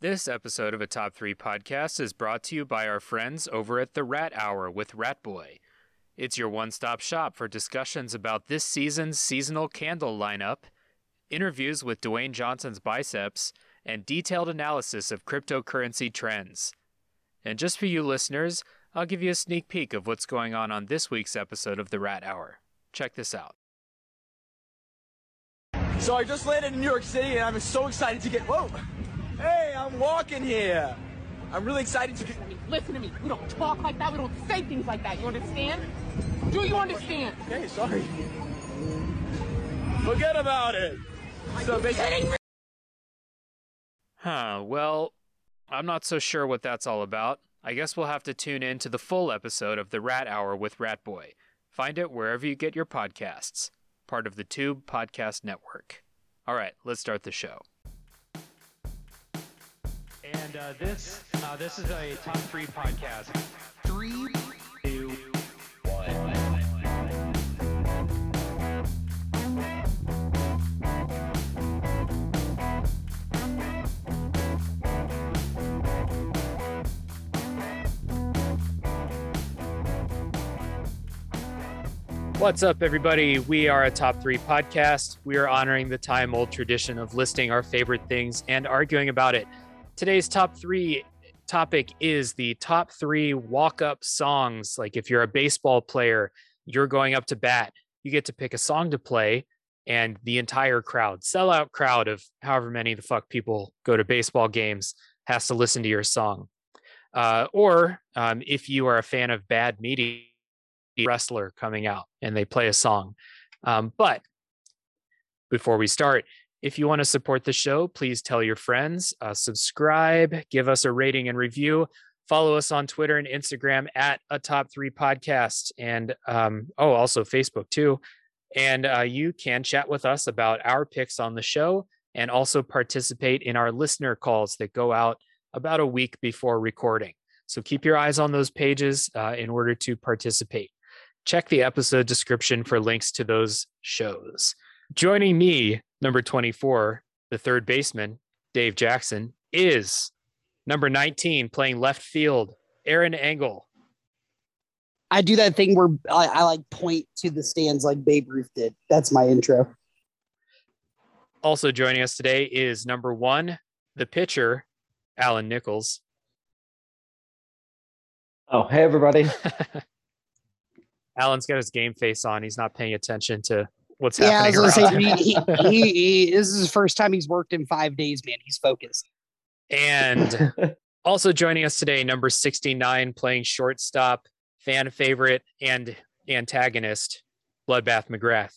This episode of a Top 3 podcast is brought to you by our friends over at the Rat Hour with Rat Boy. It's your one stop shop for discussions about this season's seasonal candle lineup, interviews with Dwayne Johnson's biceps, and detailed analysis of cryptocurrency trends. And just for you listeners, I'll give you a sneak peek of what's going on on this week's episode of the Rat Hour. Check this out. So I just landed in New York City and I'm so excited to get. Whoa! Hey, I'm walking here. I'm really excited to get. Listen to me. We don't talk like that. We don't say things like that. You understand? Do you understand? Okay, sorry. Forget about it. So basically, Huh, well, I'm not so sure what that's all about. I guess we'll have to tune in to the full episode of the Rat Hour with Rat Boy. Find it wherever you get your podcasts, part of the Tube Podcast Network. All right, let's start the show. And uh, this uh, this is a top three podcast. Three, two, What's up, everybody? We are a top three podcast. We are honoring the time old tradition of listing our favorite things and arguing about it. Today's top three topic is the top three walk up songs. Like if you're a baseball player, you're going up to bat, you get to pick a song to play, and the entire crowd, sellout crowd of however many the fuck people go to baseball games, has to listen to your song. Uh, or um, if you are a fan of bad media, wrestler coming out and they play a song. Um, but before we start, if you want to support the show, please tell your friends, uh, subscribe, give us a rating and review. Follow us on Twitter and Instagram at a top three podcast, and um, oh, also Facebook too. And uh, you can chat with us about our picks on the show and also participate in our listener calls that go out about a week before recording. So keep your eyes on those pages uh, in order to participate check the episode description for links to those shows. Joining me, number 24, the third baseman, Dave Jackson, is number 19, playing left field, Aaron Engel. I do that thing where I, I like point to the stands like Babe Ruth did. That's my intro. Also joining us today is number one, the pitcher, Alan Nichols. Oh, hey everybody. Alan's got his game face on. He's not paying attention to what's Yeah, I was happening. gonna say he, he, he, he- this is his first time he's worked in five days, man. He's focused. and also joining us today, number 69, playing shortstop, fan favorite, and antagonist, Bloodbath McGrath.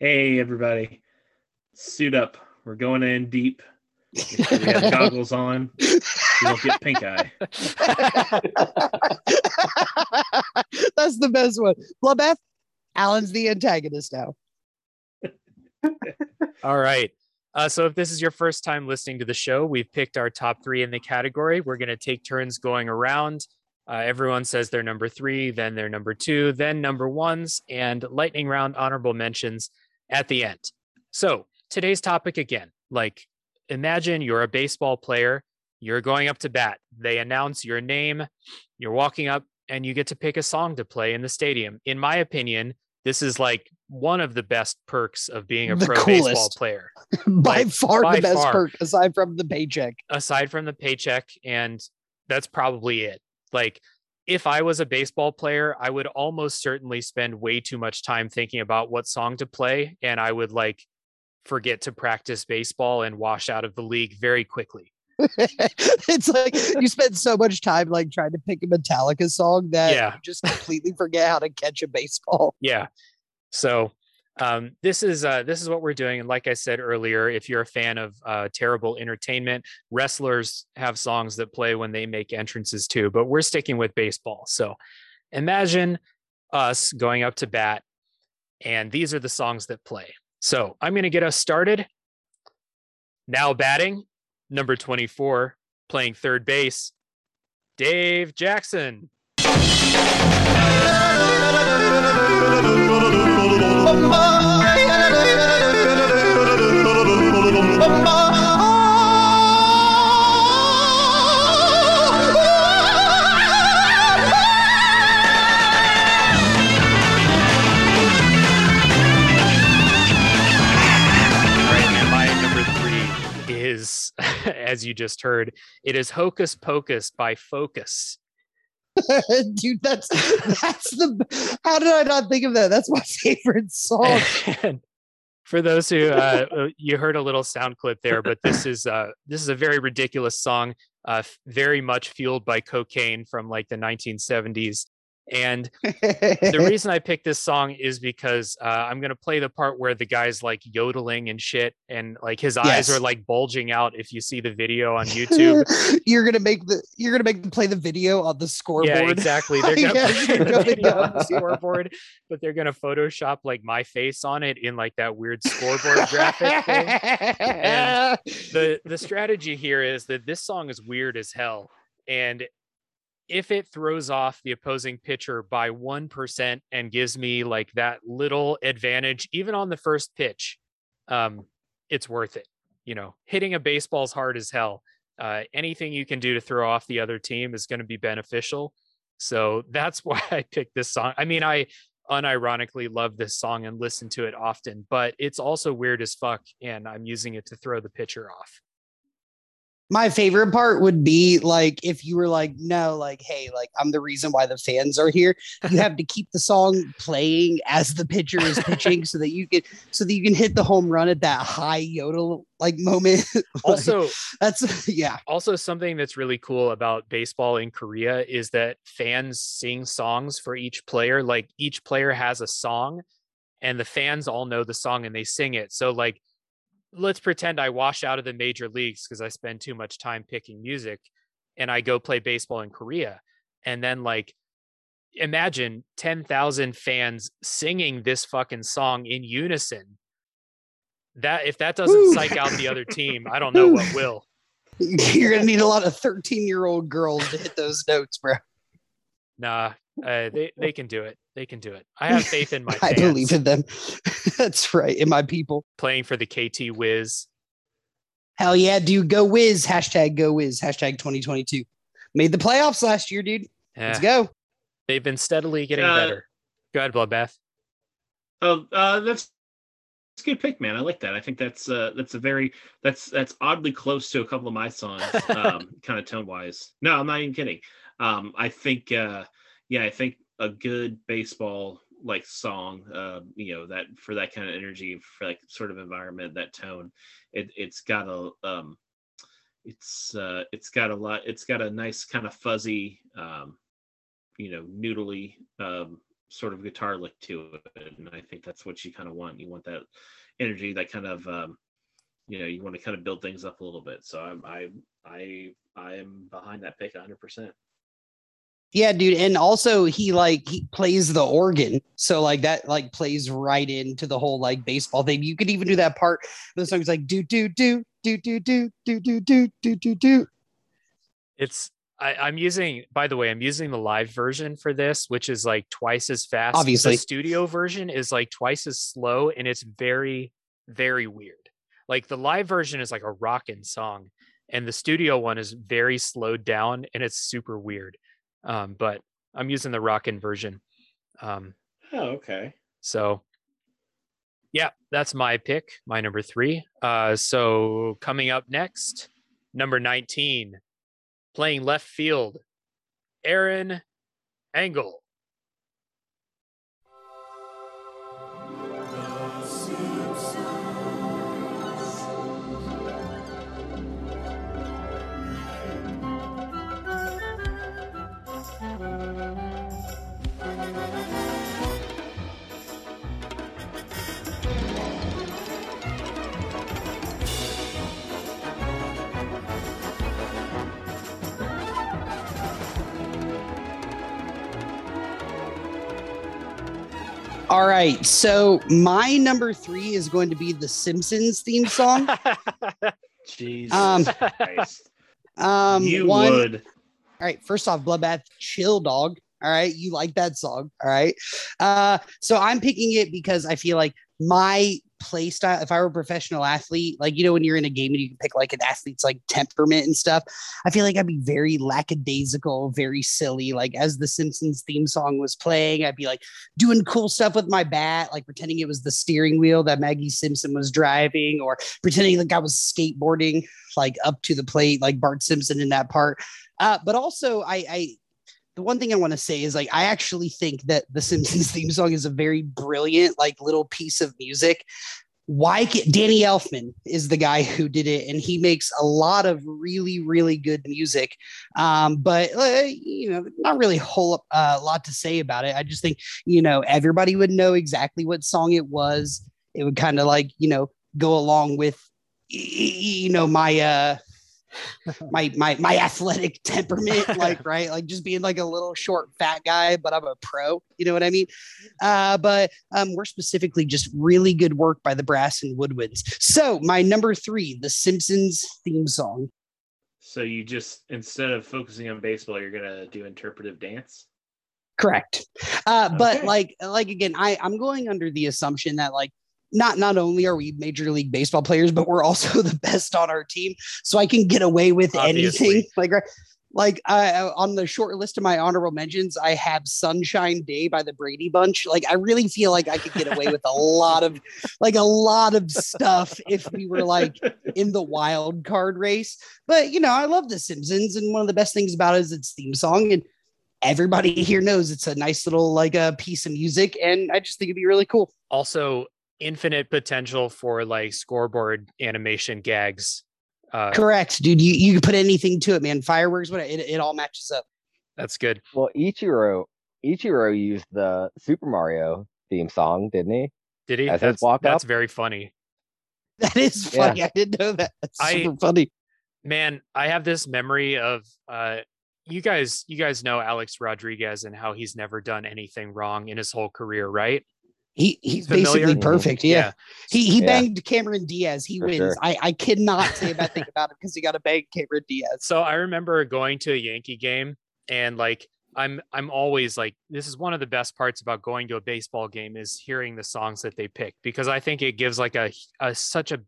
hey everybody. Suit up. We're going in deep. Make sure we have goggles on. We don't get pink eye. That's the best one. Bloodbath, Alan's the antagonist now. All right. Uh, so if this is your first time listening to the show, we've picked our top three in the category. We're going to take turns going around. Uh, everyone says they're number three, then they're number two, then number ones, and lightning round honorable mentions at the end. So today's topic again, like imagine you're a baseball player, you're going up to bat. They announce your name, you're walking up, and you get to pick a song to play in the stadium. In my opinion, this is like one of the best perks of being a The pro baseball player by Like, far by the best far. perk aside from the paycheck. aside from the paycheck and that's probably it like if i was a baseball player i would almost certainly spend way too much time thinking about what song to play and i would like forget to practice baseball and wash out of the league very quickly it's like you spend so much time like trying to pick a Metallica song that Yeah. you just completely forget how to catch a baseball. yeah so um, this is uh, this is what we're doing and like i said earlier if you're a fan of uh, terrible entertainment wrestlers have songs that play when they make entrances too but we're sticking with baseball so imagine us going up to bat and these are the songs that play so i'm going to get us started now batting number 24 playing third base dave jackson oh, as you just heard, it is Hocus Pocus by Focus. Dude, that's that's the how did I not think of that? That's my favorite song. And for those who uh, uh, you heard a little sound clip there, but this is uh, this is a very ridiculous song, uh, very much fueled by cocaine from like the 1970s. And the reason I picked this song is because uh, I'm gonna play the part where the guy's like yodeling and shit, and like his eyes Yes. are like bulging out. If you see the video on YouTube, you're gonna make the you're gonna make them play the video on the scoreboard. yeah, exactly. They're gonna Yeah, play the video on the scoreboard, but they're gonna Photoshop like my face on it in like that weird scoreboard graphic thing. And the the strategy here is that this song is weird as hell and if it throws off the opposing pitcher by 1% and gives me like that little advantage even on the first pitch um it's worth it you know? Hitting a baseball's hard as hell. Uh anything you can do to throw off the other team is going to be beneficial. So that's why i picked this song. I mean i unironically love this song and listen to it often but it's also weird as fuck and i'm using it to throw the pitcher off my favorite part would be like if you were like, no, like, hey, like I'm the reason why the fans are here. You have to keep the song playing as the pitcher is pitching so that you can so that you can hit the home run at that high yodel like moment. Like, also that's yeah. also something that's really cool about baseball in korea is that fans sing songs for each player like each player has a song and the fans all know the song and they sing it so like let's pretend i wash out of the major leagues because i spend too much time picking music and i go play baseball in korea and then like imagine 10,000 fans singing this fucking song in unison that if that doesn't Woo. psych out the other team i don't know what will You're gonna need a lot of 13 year old girls to hit those notes, bro. Nah, uh, they they can do it. They can do it. I have faith in my I fans. believe in them. That's right. In my people. Playing for the KT Wiz. Hell yeah, dude. Go whiz. Hashtag go whiz. Hashtag 2022. Made the playoffs last year, dude. Let's go. they've been steadily getting Uh, better. Go ahead, Bloodbath. Oh, uh, that's that's a good pick, man. I like that. I think that's uh, that's a very that's that's oddly close to a couple of my songs, um, kind of tone wise. No, I'm not even kidding. Um, I think, uh, yeah, I think a good baseball like song, uh, you know, that for that kind of energy, for like sort of environment, that tone, it it's got a um, it's uh, it's got a lot. It's got a nice kind of fuzzy, um, you know, noodly um, sort of guitar lick to it, and I think that's what you kind of want. You want that energy, that kind of, um, you know, you want to kind of build things up a little bit. So I'm, I, I, I am behind that pick 100. percent Yeah, dude. And also he like he plays the organ. So like that like plays right into the whole like baseball thing. You could even do that part. The song's like do do do do do do do do do do do do. It's I, I'm using. By the way, I'm using the live version for this, which is like twice as fast. Obviously. the studio version is like twice as slow, and it's very, very weird. Like the live version is like a rockin' song, and the studio one is very slowed down, and it's super weird. Um, but I'm using the rockin' version. Um, Oh, okay. So, yeah, that's my pick, my number three. Uh, so coming up next, number 19, playing left field, Aaron Engel. All right. So my number three is going to be the Simpsons theme song. Jeez. Um, Christ. Um you one would. All right, first off, Bloodbath, chill dog. All right, you like that song. All right. Uh, so I'm picking it because I feel like my play style, if I were a professional athlete, like you know, when you're in a game and you can pick like an athlete's like temperament and stuff, I feel like I'd be very lackadaisical, very silly. Like as the Simpsons theme song was playing, I'd be like doing cool stuff with my bat, like pretending it was the steering wheel that Maggie Simpson was driving, or pretending like I was skateboarding like up to the plate, like Bart Simpson in that part. Uh, but also, I, I the one thing I want to say is like I actually think that the Simpsons theme song is a very brilliant like little piece of music. Why can, Danny Elfman is the guy who did it, and he makes a lot of really really good music. Um, but uh, you know, not really a whole uh, lot to say about it. I just think you know everybody would know exactly what song it was. It would kind of like you know go along with you know my uh my my my athletic temperament like right? Like just being like a little short fat guy but i'm a pro you know what i mean? Uh but um we're specifically just really good work by the brass and woodwinds. So my number three the simpsons theme song. So you just instead of focusing on baseball, you're gonna do interpretive dance. correct. Uh but Okay. like like again i i'm going under the assumption that like not not only are we major league baseball players but we're also the best on our team. So i can get away with Obviously. anything. Like right like uh, on the short list of my honorable mentions i have sunshine day by the brady bunch. Like i really feel like i could get away with a lot of like a lot of stuff if we were like in the wild card race. But you know i love the simpsons and one of the best things about it is its theme song and everybody here knows it's a nice little like a piece of music and i just think it'd be really cool. Also, infinite potential for like scoreboard animation gags. Uh, correct dude you, you can put anything to it man fireworks what it, it all matches up that's good. Well, Ichiro Ichiro used the Super Mario theme song, didn't he? Did he? As his That's, walk that's up? very funny. that is Yeah. funny i didn't know that that's I- super funny man i have this memory of uh you guys you guys know alex rodriguez and how he's never done anything wrong in his whole career right he, he's Familiar? basically perfect yeah, mm-hmm. he he Yeah. banged cameron diaz he For wins sure. i i cannot say a bad thing about him because he got a bang cameron diaz so i remember going to a yankee game and like i'm i'm always like this is one of the best parts about going to a baseball game is hearing the songs that they pick because i think it gives like a, a such a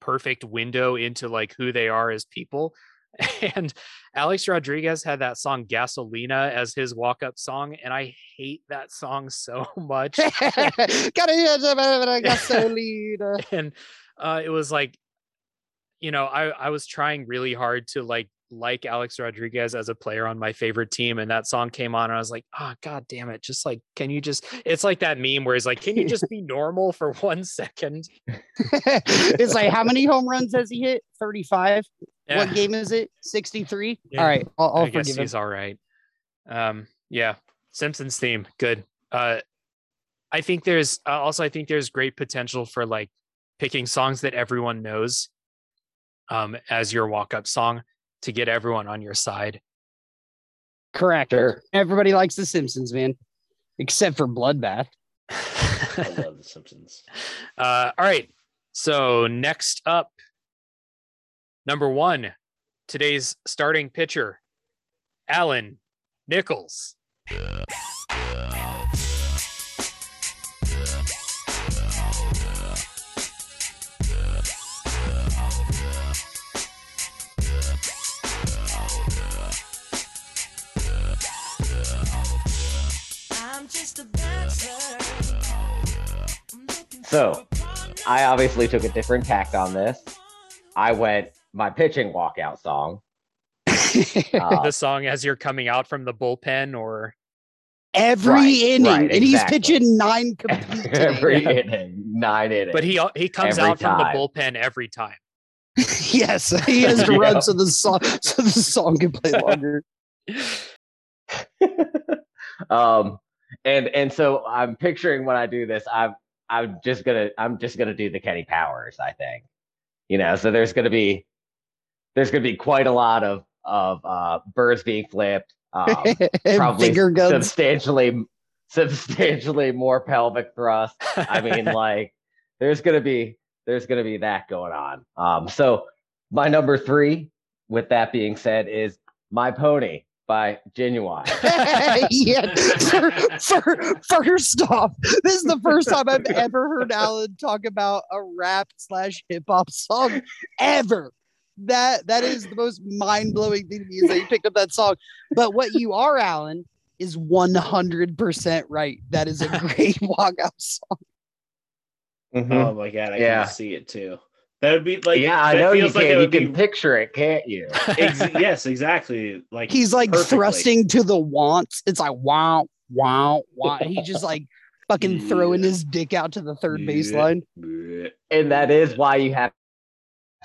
perfect window into like who they are as people and alex rodriguez had that song gasolina as his walk-up song and i hate that song so much. Gotta hear the gasolina. and uh, it was like you know i i was trying really hard to like like alex rodriguez as a player on my favorite team and that song came on and i was like oh god damn it just like can you just it's like that meme where he's like can you just be normal for one second? It's like how many home runs has he hit? 35 Yeah, what game is it 63 Yeah. all right i'll, I'll i guess forgive him he's all right um yeah simpsons theme good uh i think there's uh, also i think there's great potential for like picking songs that everyone knows um as your walk-up song to get everyone on your side correct Sure. everybody likes the simpsons man except for bloodbath I love The Simpsons. uh, all right. So next up, number one, today's starting pitcher, Alan Nichols. So I obviously took a different tact on this. I went my pitching walkout song. Uh, the song as you're coming out from the bullpen, or every Right, inning right, and he's pitching nine complete today. every inning, nine innings. but he he comes Every out from the bullpen every time. yes he has to Yeah. run so the song so the song can play longer um and and so i'm picturing when i do this i'm i'm just gonna i'm just gonna do the kenny powers i think you know so there's gonna be there's gonna be quite a lot of of uh birds being flipped um probably substantially substantially more pelvic thrust i mean like there's gonna be there's gonna be that going on um so my number three with that being said is my pony by Ginuwine. yeah. For, for, first off, this is the first time I've ever heard Alan talk about a rap slash hip hop song ever. That that is the most mind blowing thing to me is that you picked up that song. But what you are, Alan, is one hundred percent right. That is a great walkout song. Mhm. Oh my god, I Yeah. can see it too. That would be like yeah, I know you feels can. like you can be picture it, can't you? ex- yes, exactly. Like He's like perfectly. thrusting to the wants. It's like wow, wow, wow. He just like fucking throwing Yeah. his dick out to the third baseline. And that is why you have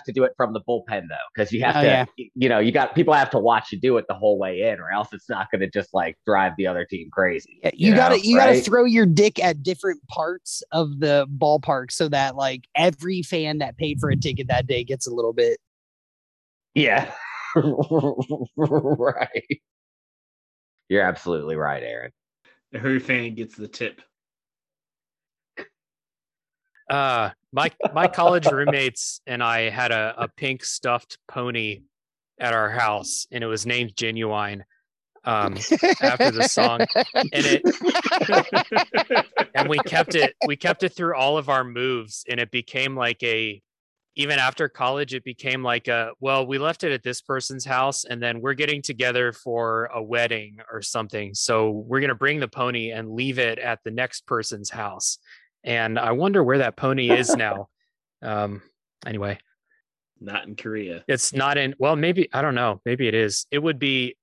to do it from the bullpen though because you have Oh, to yeah. you know you got people have to watch you do it the whole way in or else it's not going to just like drive the other team crazy Yeah, you, know, gotta you gotta right? throw your dick at different parts of the ballpark so that like every fan that paid for a ticket that day gets a little bit. yeah right you're absolutely right aaron Every fan gets the tip. Uh, my my college roommates and I had a, a pink stuffed pony at our house, and it was named Ginuwine. Um, after the song, and it and we kept it we kept it through all of our moves, and it became like a even after college, it became like a well, we left it at this person's house, and then we're getting together for a wedding or something. So we're gonna bring the pony and leave it at the next person's house. And I wonder where that pony is now. Um, anyway, Not in Korea. it's not in. Well, maybe I don't know. Maybe it is. It would be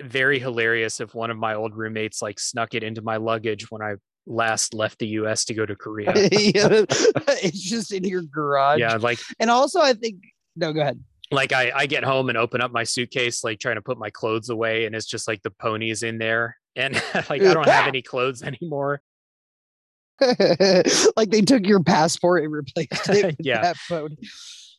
very hilarious if one of my old roommates like snuck it into my luggage when I last left the U.S. to go to Korea. Yeah, it's just in your garage. yeah, like And also I think no, go ahead. like I, I get home and open up my suitcase, like trying to put my clothes away, and it's just like the pony's in there, and like I don't have any clothes anymore. like they took your passport and replaced it with Yeah. that.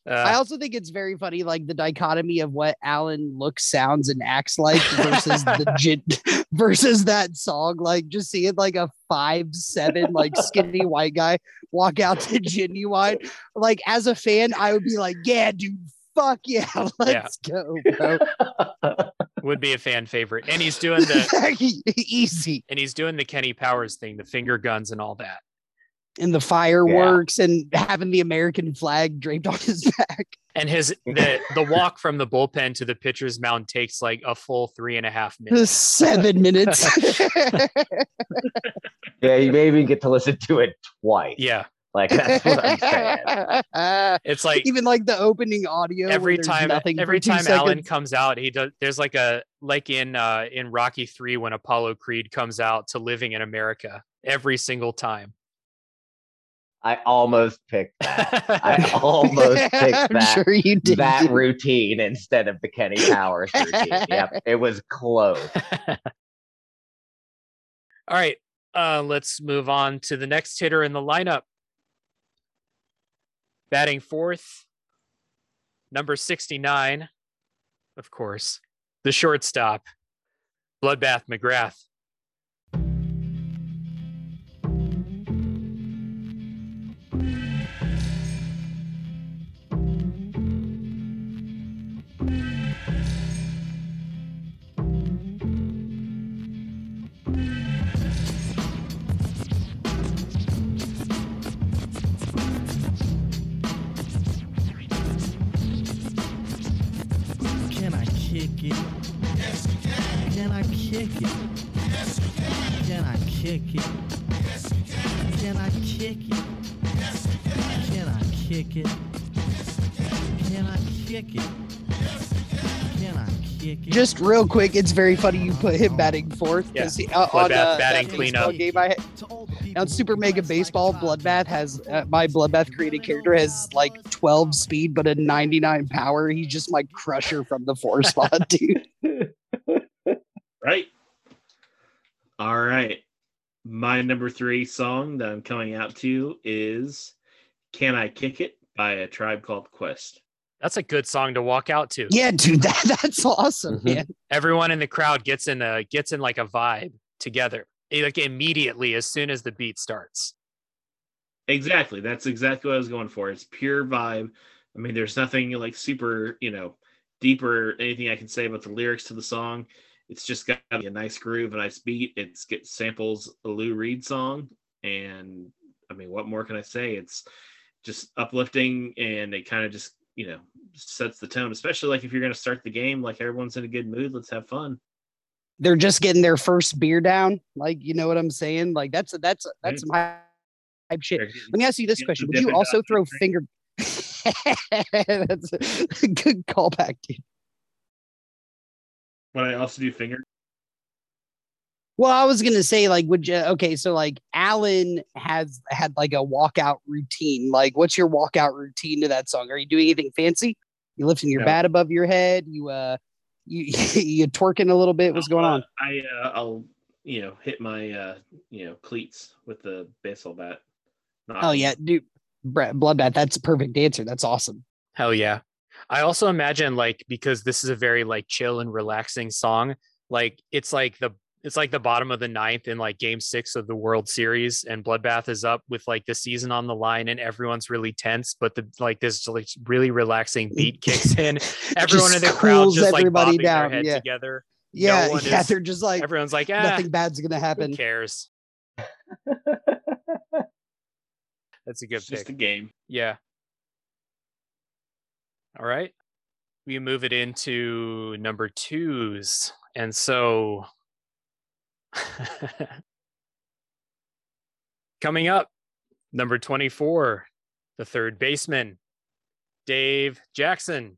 I Uh, also think it's very funny, like the dichotomy of what Alan looks, sounds, and acts like versus the gin- versus that song. Like just seeing like a five seven like skinny white guy walk out to Ginuwine. Like as a fan, I would be like, yeah, dude, fuck yeah, let's go, bro. Would be a fan favorite, and he's doing the Easy. and he's doing the Kenny Powers thing, the finger guns and all that. And the fireworks and having the American flag draped on his back. And his the the walk from the bullpen to the pitcher's mound takes like a full three and a half minutes. Seven minutes. yeah you maybe get to listen to it twice Yeah, like that's what i'm saying it's like Even like the opening audio. every time nothing every two time Alan seconds. comes out, he does. There's like a like in uh in Rocky Three when Apollo Creed comes out to Living in America. Every single time. i almost picked that i almost picked I'm that sure you did. that routine instead of the Kenny Powers routine. Yep, it was close. All right, uh, let's move on to the next hitter in the lineup. Batting fourth, number 69, of course, the shortstop, Bloodbath McGrath. Kick it? Yes, you can. Can I kick it? Yes, you can. Can I kick it? Yes, you can. Can I kick it? Can I kick it? Can I kick it? Just real quick, it's very funny you put him batting fourth Yeah. because uh, Bloodbath on uh, batting cleanup. game I had, To all the people on Super Mega Baseball, Bloodbath has uh, my Bloodbath created character has like 12 speed but a 99 power. He's just my crusher from the four spot, dude. Right. All right. My number three song that I'm coming out to is Can I Kick It by a tribe called Quest. That's a good song to walk out to. Yeah, dude, that, that's awesome, Mhm. man. Everyone in the crowd gets in a gets in like a vibe together, eh, like immediately as soon as the beat starts. Exactly. That's exactly what I was going for. It's pure vibe. I mean, there's nothing like super, you know, deeper anything I can say about the lyrics to the song. It's just got a nice groove, a nice beat. It's get samples a Lou Reed song, and I mean, what more can I say? It's just uplifting, and it kind of just you know sets the tone. Especially like if you're going to start the game, like everyone's in a good mood. Let's have fun. They're just getting their first beer down. Like, you know what I'm saying? Like that's that's that's mm-hmm. some hype shit. Let me ask you this question: Would you also throw finger? that's a good callback, dude. But I also do finger. Well, I was gonna say, like, would you? Okay, so like, Alan has had like a walkout routine. Like, what's your walkout routine to that song? Are you doing anything fancy? You lifting your No. bat above your head? You uh, you you twerking a little bit? What's going on? I uh, I'll you know hit my uh you know cleats with the baseball bat. Knock Oh yeah, dude, Brett, bloodbath. That's a perfect answer. That's awesome. Hell yeah. I also imagine like because this is a very like chill and relaxing song, like it's like the it's like the bottom of the ninth in like game six of the World Series, and Bloodbath is up with like the season on the line, and everyone's really tense, but the like this like really relaxing beat kicks in. Everyone in the crowd just like everybody bobbing down, their head yeah. together. Yeah, one yeah. is- They're just like Everyone's like, ah, nothing bad's gonna who happen. cares? That's a good It's just pick. a game. Yeah. All right. We move it into number twos. And so coming up, number 24, the third baseman, Dave Jackson.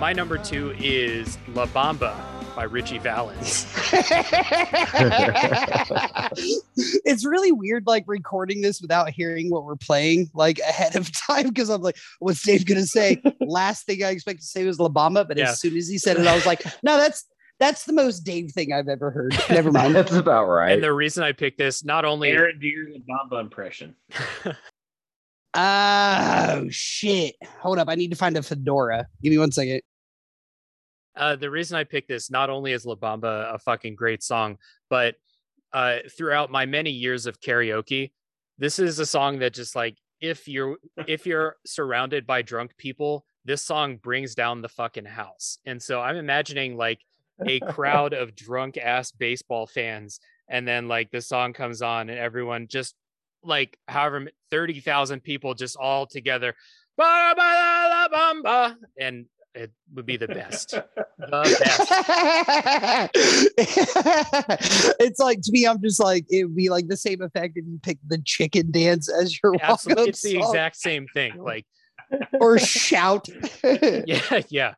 My number two is La Bamba by Ritchie Valens. it's really weird, like recording this without hearing what we're playing like ahead of time because I'm like, what's Dave gonna say? Last thing I expect to say was La Bamba, but Yeah. as soon as he said it, I was like, no, that's that's the most Dave thing I've ever heard. Never mind. That's about right. And the reason I picked this, not only Aaron, do your Bamba impression. Oh shit! Hold up, I need to find a fedora. Give me one second. Uh, the reason I picked this not only is La Bamba a fucking great song, but uh, throughout my many years of karaoke, this is a song that just like if you're if you're surrounded by drunk people, this song brings down the fucking house. And so I'm imagining like a crowd of drunk ass baseball fans, and then like the song comes on, and everyone just like however thirty thousand people just all together, ba ba la la bamba, and it would be the best. The best. it's like to me, I'm just like it would be like the same effect if you pick the chicken dance as your walk Absolutely, it's the exact same thing. Like, or shout. yeah, yeah,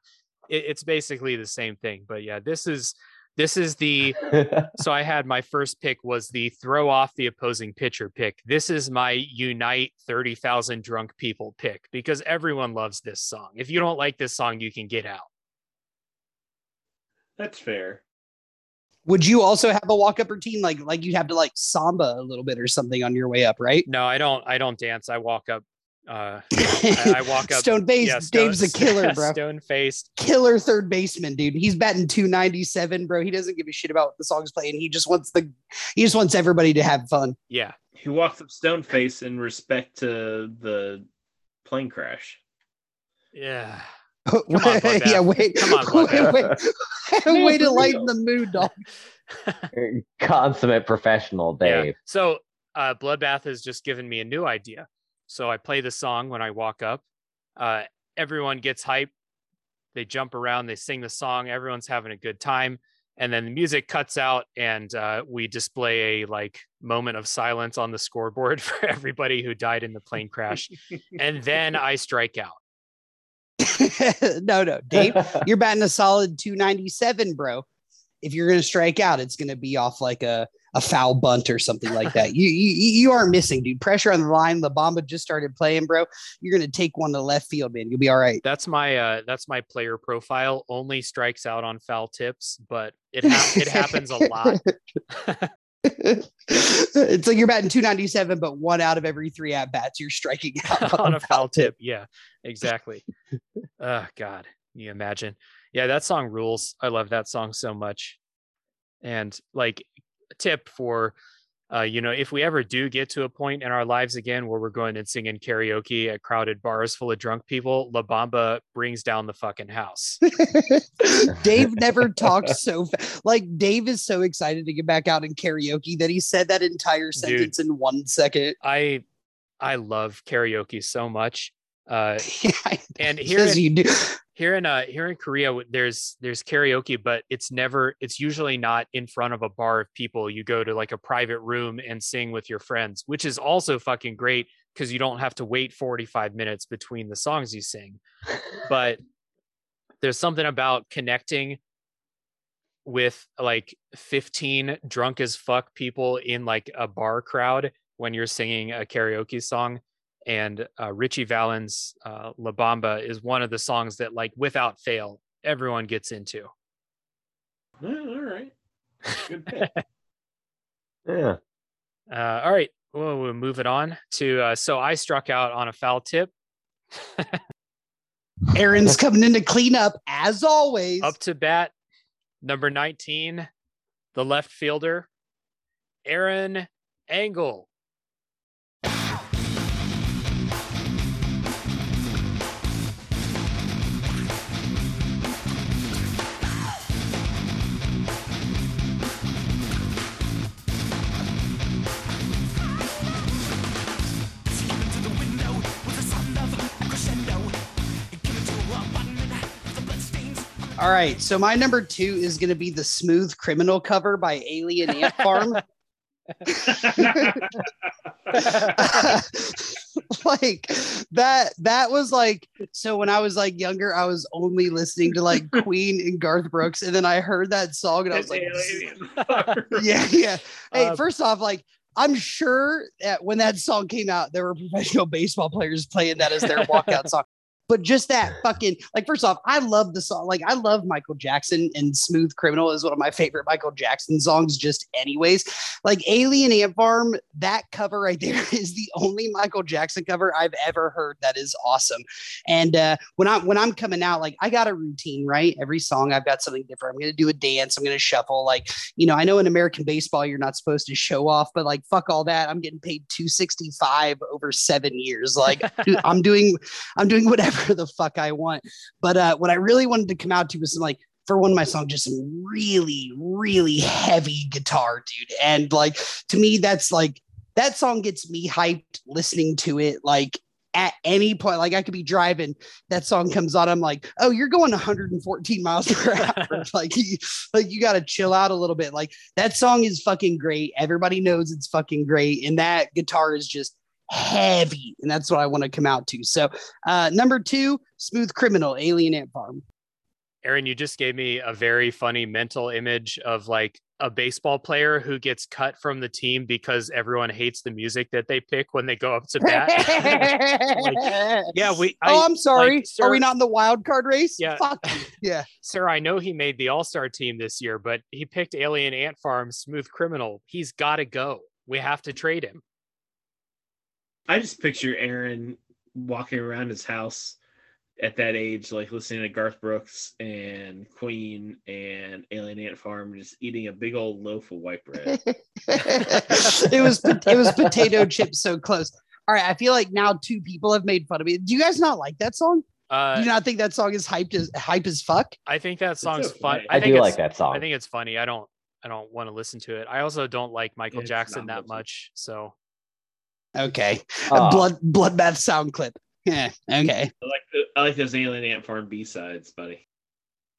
it, it's basically the same thing. But yeah, this is this is the so I had my first pick was the throw off the opposing pitcher pick. This is my unite 30,000 drunk people pick because everyone loves this song. If you don't like this song, you can get out. That's fair. Would you also have a walk up routine like like you'd have to like samba a little bit or something on your way up, right? No, I don't I don't dance. I walk up uh I, I walk up Stone face. yeah, stone- Dave's a killer, bro. Stone faced. Killer third baseman, dude. He's batting 297, bro. He doesn't give a shit about what the song's playing. He just wants the he just wants everybody to have fun. Yeah. He walks up stone face in respect to the plane crash. Yeah. Come on, Bloodbath. yeah, wait. Come on, wait, Bloodbath. wait, way to lighten the mood, dog. Consummate professional, Yeah. Dave. So uh, Bloodbath has just given me a new idea. So I play the song when I walk up. Uh, everyone gets hype. They jump around. They sing the song. Everyone's having a good time. And then the music cuts out, and uh, we display a like moment of silence on the scoreboard for everybody who died in the plane crash. and then I strike out. no, no, Dave, you're batting a solid 297, bro. If you're gonna strike out, it's gonna be off like a a foul bunt or something like that. You you you aren't missing, dude. Pressure on the line. La Bamba just started playing, bro. You're gonna take one to left field, man. You'll be all right. That's my uh that's my player profile. Only strikes out on foul tips, but it ha- it happens a lot. it's like you're batting 297, but one out of every three at bats, you're striking out on a foul tip. Yeah, exactly. oh God, you imagine? Yeah, that song rules. I love that song so much. And like tip for uh, you know, if we ever do get to a point in our lives again where we're going and singing karaoke at crowded bars full of drunk people, La Bamba brings down the fucking house. Dave never talks so fa- like Dave is so excited to get back out in karaoke that he said that entire sentence in one second. I I love karaoke so much. Uh, Yeah, and here says in, you do. Here in uh here in Korea there's there's karaoke but it's never it's usually not in front of a bar of people. You go to like a private room and sing with your friends which is also fucking great because you don't have to wait 45 minutes between the songs you sing. But there's something about connecting with like 15 drunk as fuck people in like a bar crowd when you're singing a karaoke song and uh, Ritchie Valens' uh, La Bamba is one of the songs that, like, without fail, everyone gets into. Yeah, all right. Good pick. Yeah. Uh, all right, well, we'll move it on to. Uh, so I struck out on a foul tip Aaron's coming in to clean up as always. up to bat, number 19, the left fielder, Aaron Engel. All right, so my number two is going to be the Smooth Criminal cover by Alien Ant Farm. like that that was like so when I was like younger, I was only listening to like Queen and Garth Brooks, and then I heard that song and I was like, yeah, yeah. Hey, Uh, first off, like I'm sure that when that song came out, there were professional baseball players playing that as their walkout song. But just that fucking like, first off, I love the song. Like, I love Michael Jackson, and "Smooth Criminal" is one of my favorite Michael Jackson songs. Just anyways, like "Alien Ant Farm," that cover right there is the only Michael Jackson cover I've ever heard that is awesome. And uh, when I'm when I'm coming out, like I got a routine, right? Every song I've got something different. I'm gonna do a dance. I'm gonna shuffle. Like you know, I know in American baseball you're not supposed to show off, but like fuck all that. I'm getting paid 265 over seven years. Like I'm doing I'm doing whatever the fuck I want. But uh what I really wanted to come out to was some like for one of my songs, just some really, really heavy guitar, dude. And like to me, that's like that song gets me hyped listening to it. Like at any point, like I could be driving, that song comes on. I'm like, oh, you're going 114 miles per hour. like, you, like you got to chill out a little bit. Like that song is fucking great. Everybody knows it's fucking great, and that guitar is just heavy, and that's what I want to come out to. So, uh, number two, Smooth Criminal, Alien Ant Farm. Aaron, you just gave me a very funny mental image of like a baseball player who gets cut from the team because everyone hates the music that they pick when they go up to bat. yeah, we. oh, I'm sorry. like, sir- Are we not in the wild card race? Yeah. Fuck. Yeah. Sir, I know he made the All Star team this year, but he picked Alien Ant Farm, Smooth Criminal. He's got to go. We have to trade him. I just picture Aaron walking around his house at that age, like listening to Garth Brooks and Queen and Alien Ant Farm, just eating a big old loaf of white bread. it was it was potato chips so close. All right, I feel like now two people have made fun of me. Do you guys not like that song? Do Uh, you not think that song is hyped as hype as fuck? I think that song's okay. fun. I think do it's- like that song. I think it's funny. I don't. I don't want to listen to it. I also don't like Michael It's Jackson not that much. So Okay, Uh, a blood bloodbath sound clip. Yeah. Okay. I like the, I like those Alien Ant Farm B sides, buddy.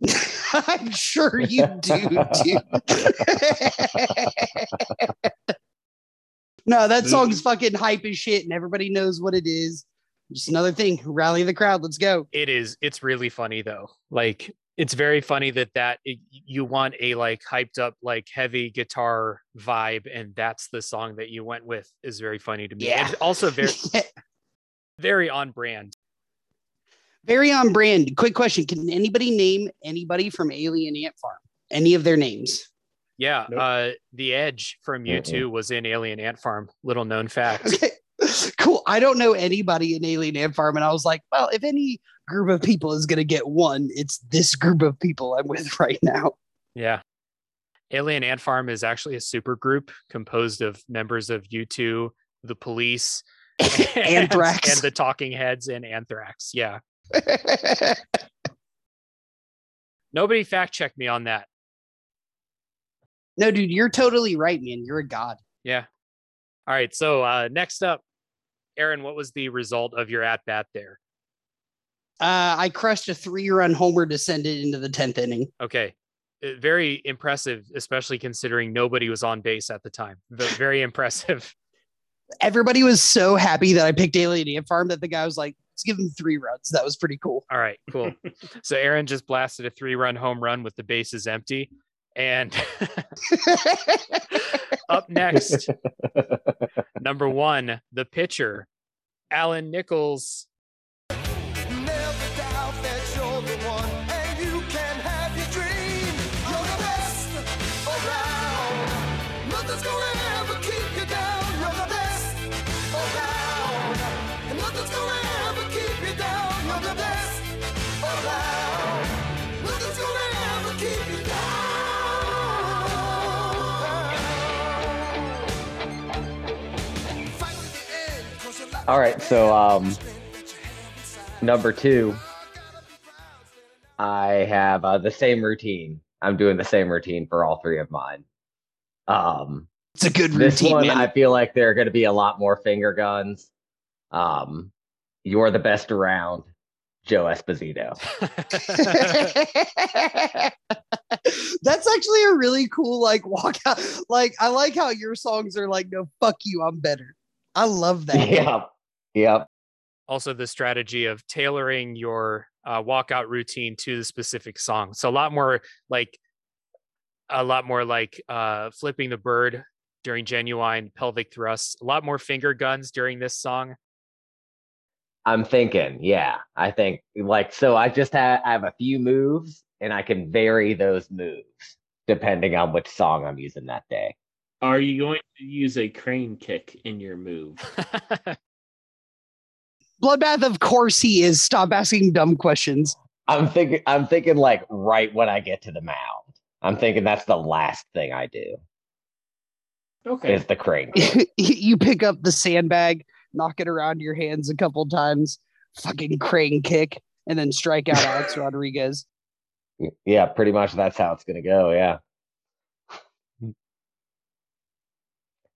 I'm sure you do, dude. no, that song's fucking hype as shit, and everybody knows what it is. Just another thing. Rally the crowd. Let's go. it is. It's really funny though. Like it's very funny that that it, you want a like hyped up like heavy guitar vibe and that's the song that you went with is very funny to me Yeah. and also very very on brand Very on brand. Quick question: Can anybody name anybody from Alien Ant Farm? Any of their names? yeah Nope. uh the edge from u2 was in alien ant farm little known fact Okay. Cool. I don't know anybody in Alien Ant Farm, and I was like, well, if any group of people is gonna get one, it's this group of people I'm with right now. yeah alien ant farm is actually a super group composed of members of u2 the police and, Anthrax. and the talking heads and anthrax yeah nobody fact checked me on that no, dude, you're totally right, man. You're a god. Yeah. All right. So uh, next up, Aaron, what was the result of your at bat there? Uh, I crushed a three-run homer to send it into the tenth inning. Okay. Uh, Very impressive, especially considering nobody was on base at the time. But very impressive. Everybody was so happy that I picked Alien Ant Farm that the guy was like, "Let's give him three runs." That was pretty cool. All right, cool. so Aaron just blasted a three run home run with the bases empty. And up next, number one, the pitcher, Alan Nichols. All right, so um, number two, I have uh, the same routine. I'm doing the same routine for all three of mine. Um, It's a good routine. this one, man. I feel like there are going to be a lot more finger guns. Um, you're the best around, Joe Esposito. That's actually a really cool like walkout. Like I like how your songs are like, no, fuck you, I'm better. I love that. Yeah. yep. also the strategy of tailoring your uh, walkout routine to the specific song. So a lot more like a lot more like uh, flipping the bird during Ginuwine pelvic thrusts. A lot more finger guns during this song. I'm thinking, yeah. I think like so. I just have I have a few moves, and I can vary those moves depending on which song I'm using that day. Are you going to use a crane kick in your move? Bloodbath, of course he is. Stop asking dumb questions. I'm thinking. I'm thinking like right when I get to the mound. I'm thinking that's the last thing I do Okay. is the crane. you pick up the sandbag, knock it around your hands a couple times, fucking crane kick, and then strike out Alex Rodriguez. yeah, pretty much that's how it's gonna go. Yeah.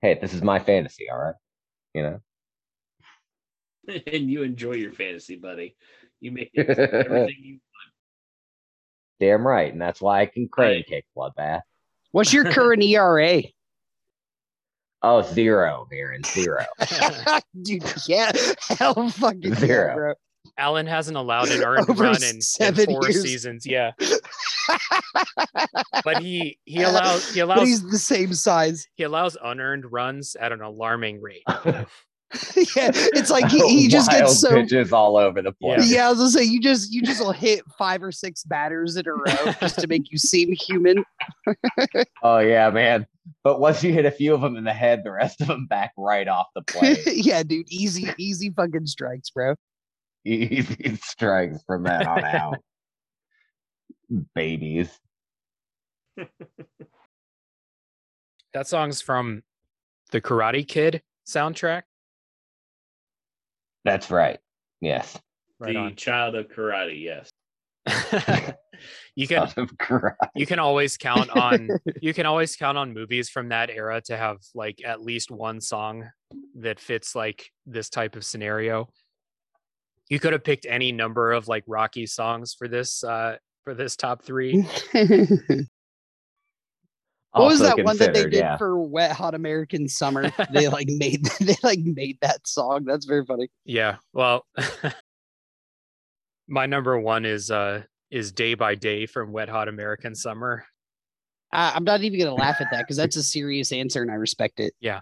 Hey, this is my fantasy. All right. You know. and you enjoy your fantasy, buddy. You make everything you want. Damn right, and that's why I can crane Right. kick bloodbath. What's your current ERA? Oh, zero, Aaron, zero. Dude, yeah, hell fucking yeah, Zero. bro. Alan hasn't allowed an earned Over run in, in seven four years. seasons. Yeah, but he he allows he But allows he's the same size. he allows unearned runs at an alarming rate. yeah, it's like he, he just Wild gets so. pitches all over the place. Yeah, I was gonna say you just you just will hit five or six batters in a row just to make you seem human. Oh yeah, man. But once you hit a few of them in the head, the rest of them back right off the plate. yeah, dude, easy, easy fucking strikes, bro. Easy strikes from that on out. Babies. That song's from the Karate Kid soundtrack. That's right. Yes. Right the on. child of karate, yes. you can Son of karate. you can always count on you can always count on movies from that era to have like at least one song that fits like this type of scenario. You could have picked any number of like Rocky songs for this uh for this top 3. What was that one that they did yeah. for Wet Hot American Summer? they like made they like made that song. That's very funny. Yeah. Well, my number one is uh is Day by Day from Wet Hot American Summer. I, I'm not even gonna laugh at that because that's a serious answer and I respect it. Yeah.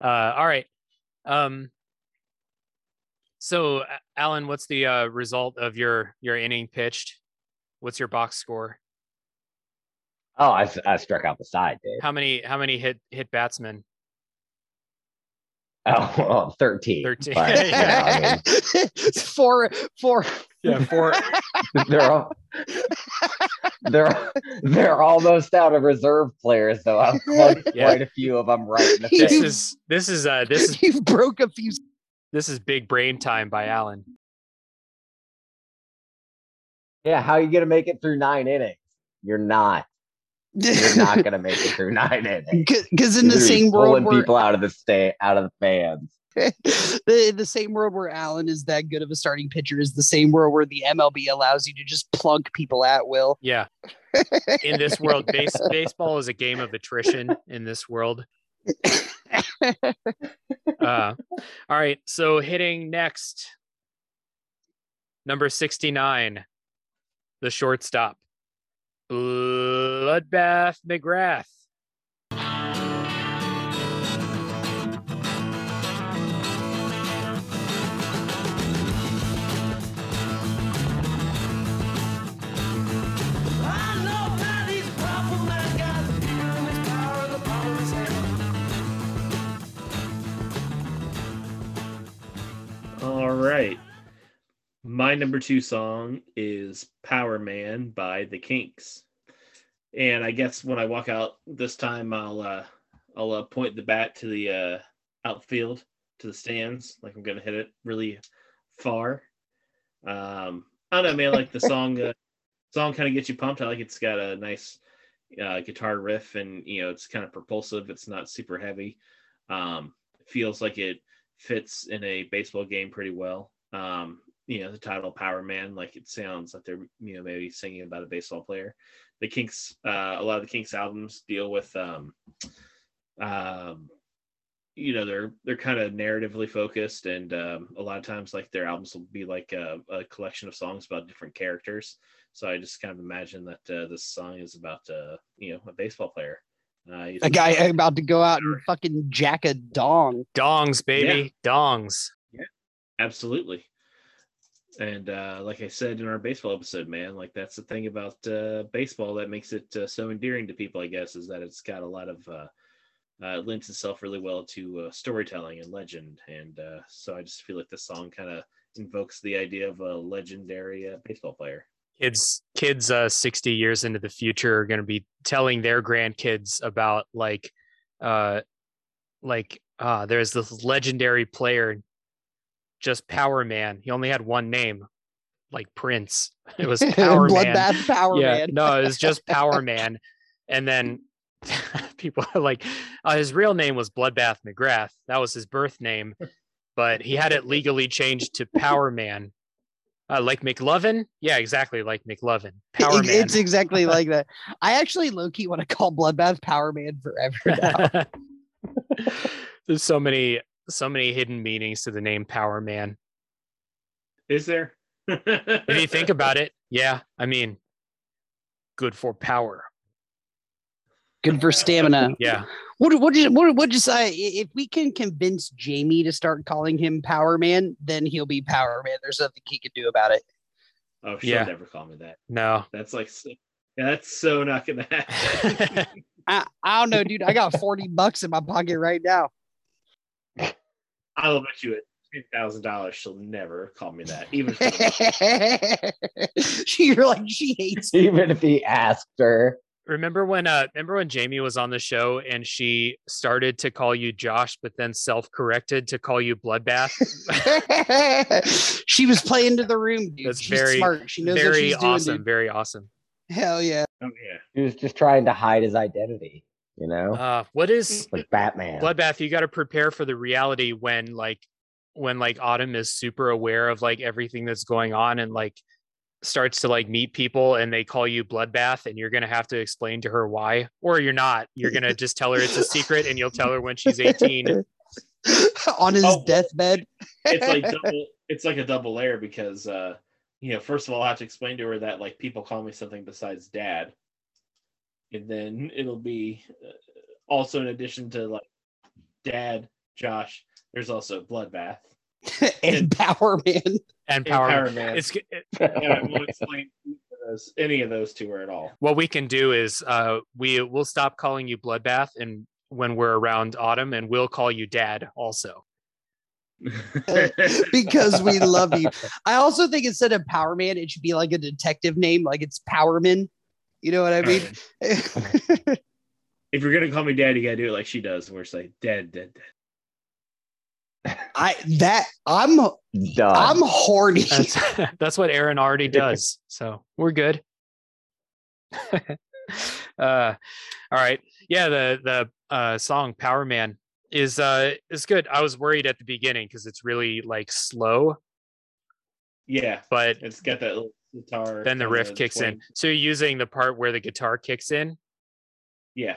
uh, all right. Um, so, Alan, what's the uh, result of your your inning pitched? What's your box score? Oh, I, I struck out the side, dude. How many how many hit hit batsmen? Oh, well, 13. 13. But, you know, I four, four. Yeah, four. they're all, they're they're almost out of reserve players, though. I've Yeah. quite a few of them right in the this is this is uh this is you broke a few. This is big brain time by Alan. Yeah, how are you gonna make it through nine innings? You're not. You're not gonna make it through nine innings. Because in the You're same pulling world where people out of the state, out of the fans. the, the same world where Alan is that good of a starting pitcher is the same world where the MLB allows you to just plunk people at will. Yeah. In this world, base, baseball is a game of attrition in this world. Uh, all right. So hitting next, number 69, the shortstop, Bloodbath McGrath. Right. My number two song is Power Man by the Kinks. And I guess when I walk out this time, I'll uh, I'll uh, point the bat to the uh, outfield to the stands, like I'm gonna hit it really far. Um, I don't know, man. Like the song, uh, song kind of gets you pumped. I like it's got a nice uh, guitar riff, and you know it's kind of propulsive. It's not super heavy. Um, feels like it fits in a baseball game pretty well. Um, you know, the title Power Man, like it sounds like they're, you know, maybe singing about a baseball player. The Kinks, uh, a lot of the Kinks albums deal with, um, um, you know, they're they're kind of narratively focused, and um, a lot of times, like their albums will be like a, a collection of songs about different characters. So I just kind of imagine that uh, this song is about, uh, you know, a baseball player. Uh, A guy about to go out and fucking jack a dong. Dongs, baby. Dongs. Yeah, Absolutely. And uh, like I said in our baseball episode, man, like that's the thing about uh, baseball that makes it uh, so endearing to people, I guess, is that it's got a lot of uh, uh, it lends itself really well to uh, storytelling and legend. And uh, so I just feel like this song kind of invokes the idea of a legendary uh, baseball player. Kids kids uh 60 years into the future are going to be telling their grandkids about like uh like uh there's this legendary player just power man. He only had one name like prince. It was power man. Bloodbath Power yeah Man. no it was just power man. And then people are like uh, his real name was bloodbath mcgrath. That was his birth name. But he had it legally changed to power man uh, like mclovin yeah exactly like mclovin power It- man It's exactly like that. I actually low key want to call Bloodbath Power Man forever now. there's so many so many hidden meanings to the name power man Is there? if you think about it yeah i mean good for power Good for stamina. yeah What what did what what just I if we can convince Jamie to start calling him Power Man, then he'll be Power Man. There's nothing he can do about it. Oh, she'll Yeah. never call me that. no That's like, yeah, that's so not gonna happen. I, I don't know, dude. I got 40 bucks in my pocket right now. I'll bet you at ten thousand dollars, she'll never call me that. Even for the You're like she hates me. Even if he asked her. Remember when uh remember when jamie was on the show and she started to call you josh but then self-corrected to call you bloodbath she was playing to the room, dude. That's she's very- smart. She knows what very she's doing. awesome dude. very awesome Hell yeah. oh yeah. He was just trying to hide his identity, you know? uh what is like Batman. bloodbath you got to prepare for the reality when like when like autumn is super aware of like everything that's going on and like starts to like meet people and they call you bloodbath and you're gonna have to explain to her why or you're not you're gonna just tell her it's a secret and you'll tell her when she's 18 On his Oh. deathbed. It's like double. It's like a double layer because uh, you know, first of all, I have to explain to her that like people call me something besides dad, and then it'll be uh, also in addition to like dad, Josh. There's also bloodbath and Power Man. and and power. Power Man. It's it, and I won't explain any of those two her at all. what we can do is uh we will stop calling you bloodbath and when we're around autumn and we'll call you dad also because we love you. I also think instead of Power Man, it should be like a detective name, like it's Powerman. You know what I mean? if you're gonna call me dad, you gotta do it like she does, where it's like dad, dad, dad. I that I'm Done. I'm horny. that's that's what aaron already does. So we're good. Uh all right. Yeah the the uh song power man is uh is good. I was worried at the beginning because it's really like slow. Yeah, but it's got that little guitar. then the kinda riff kicks in. so you're using the part where the guitar kicks in? Yeah,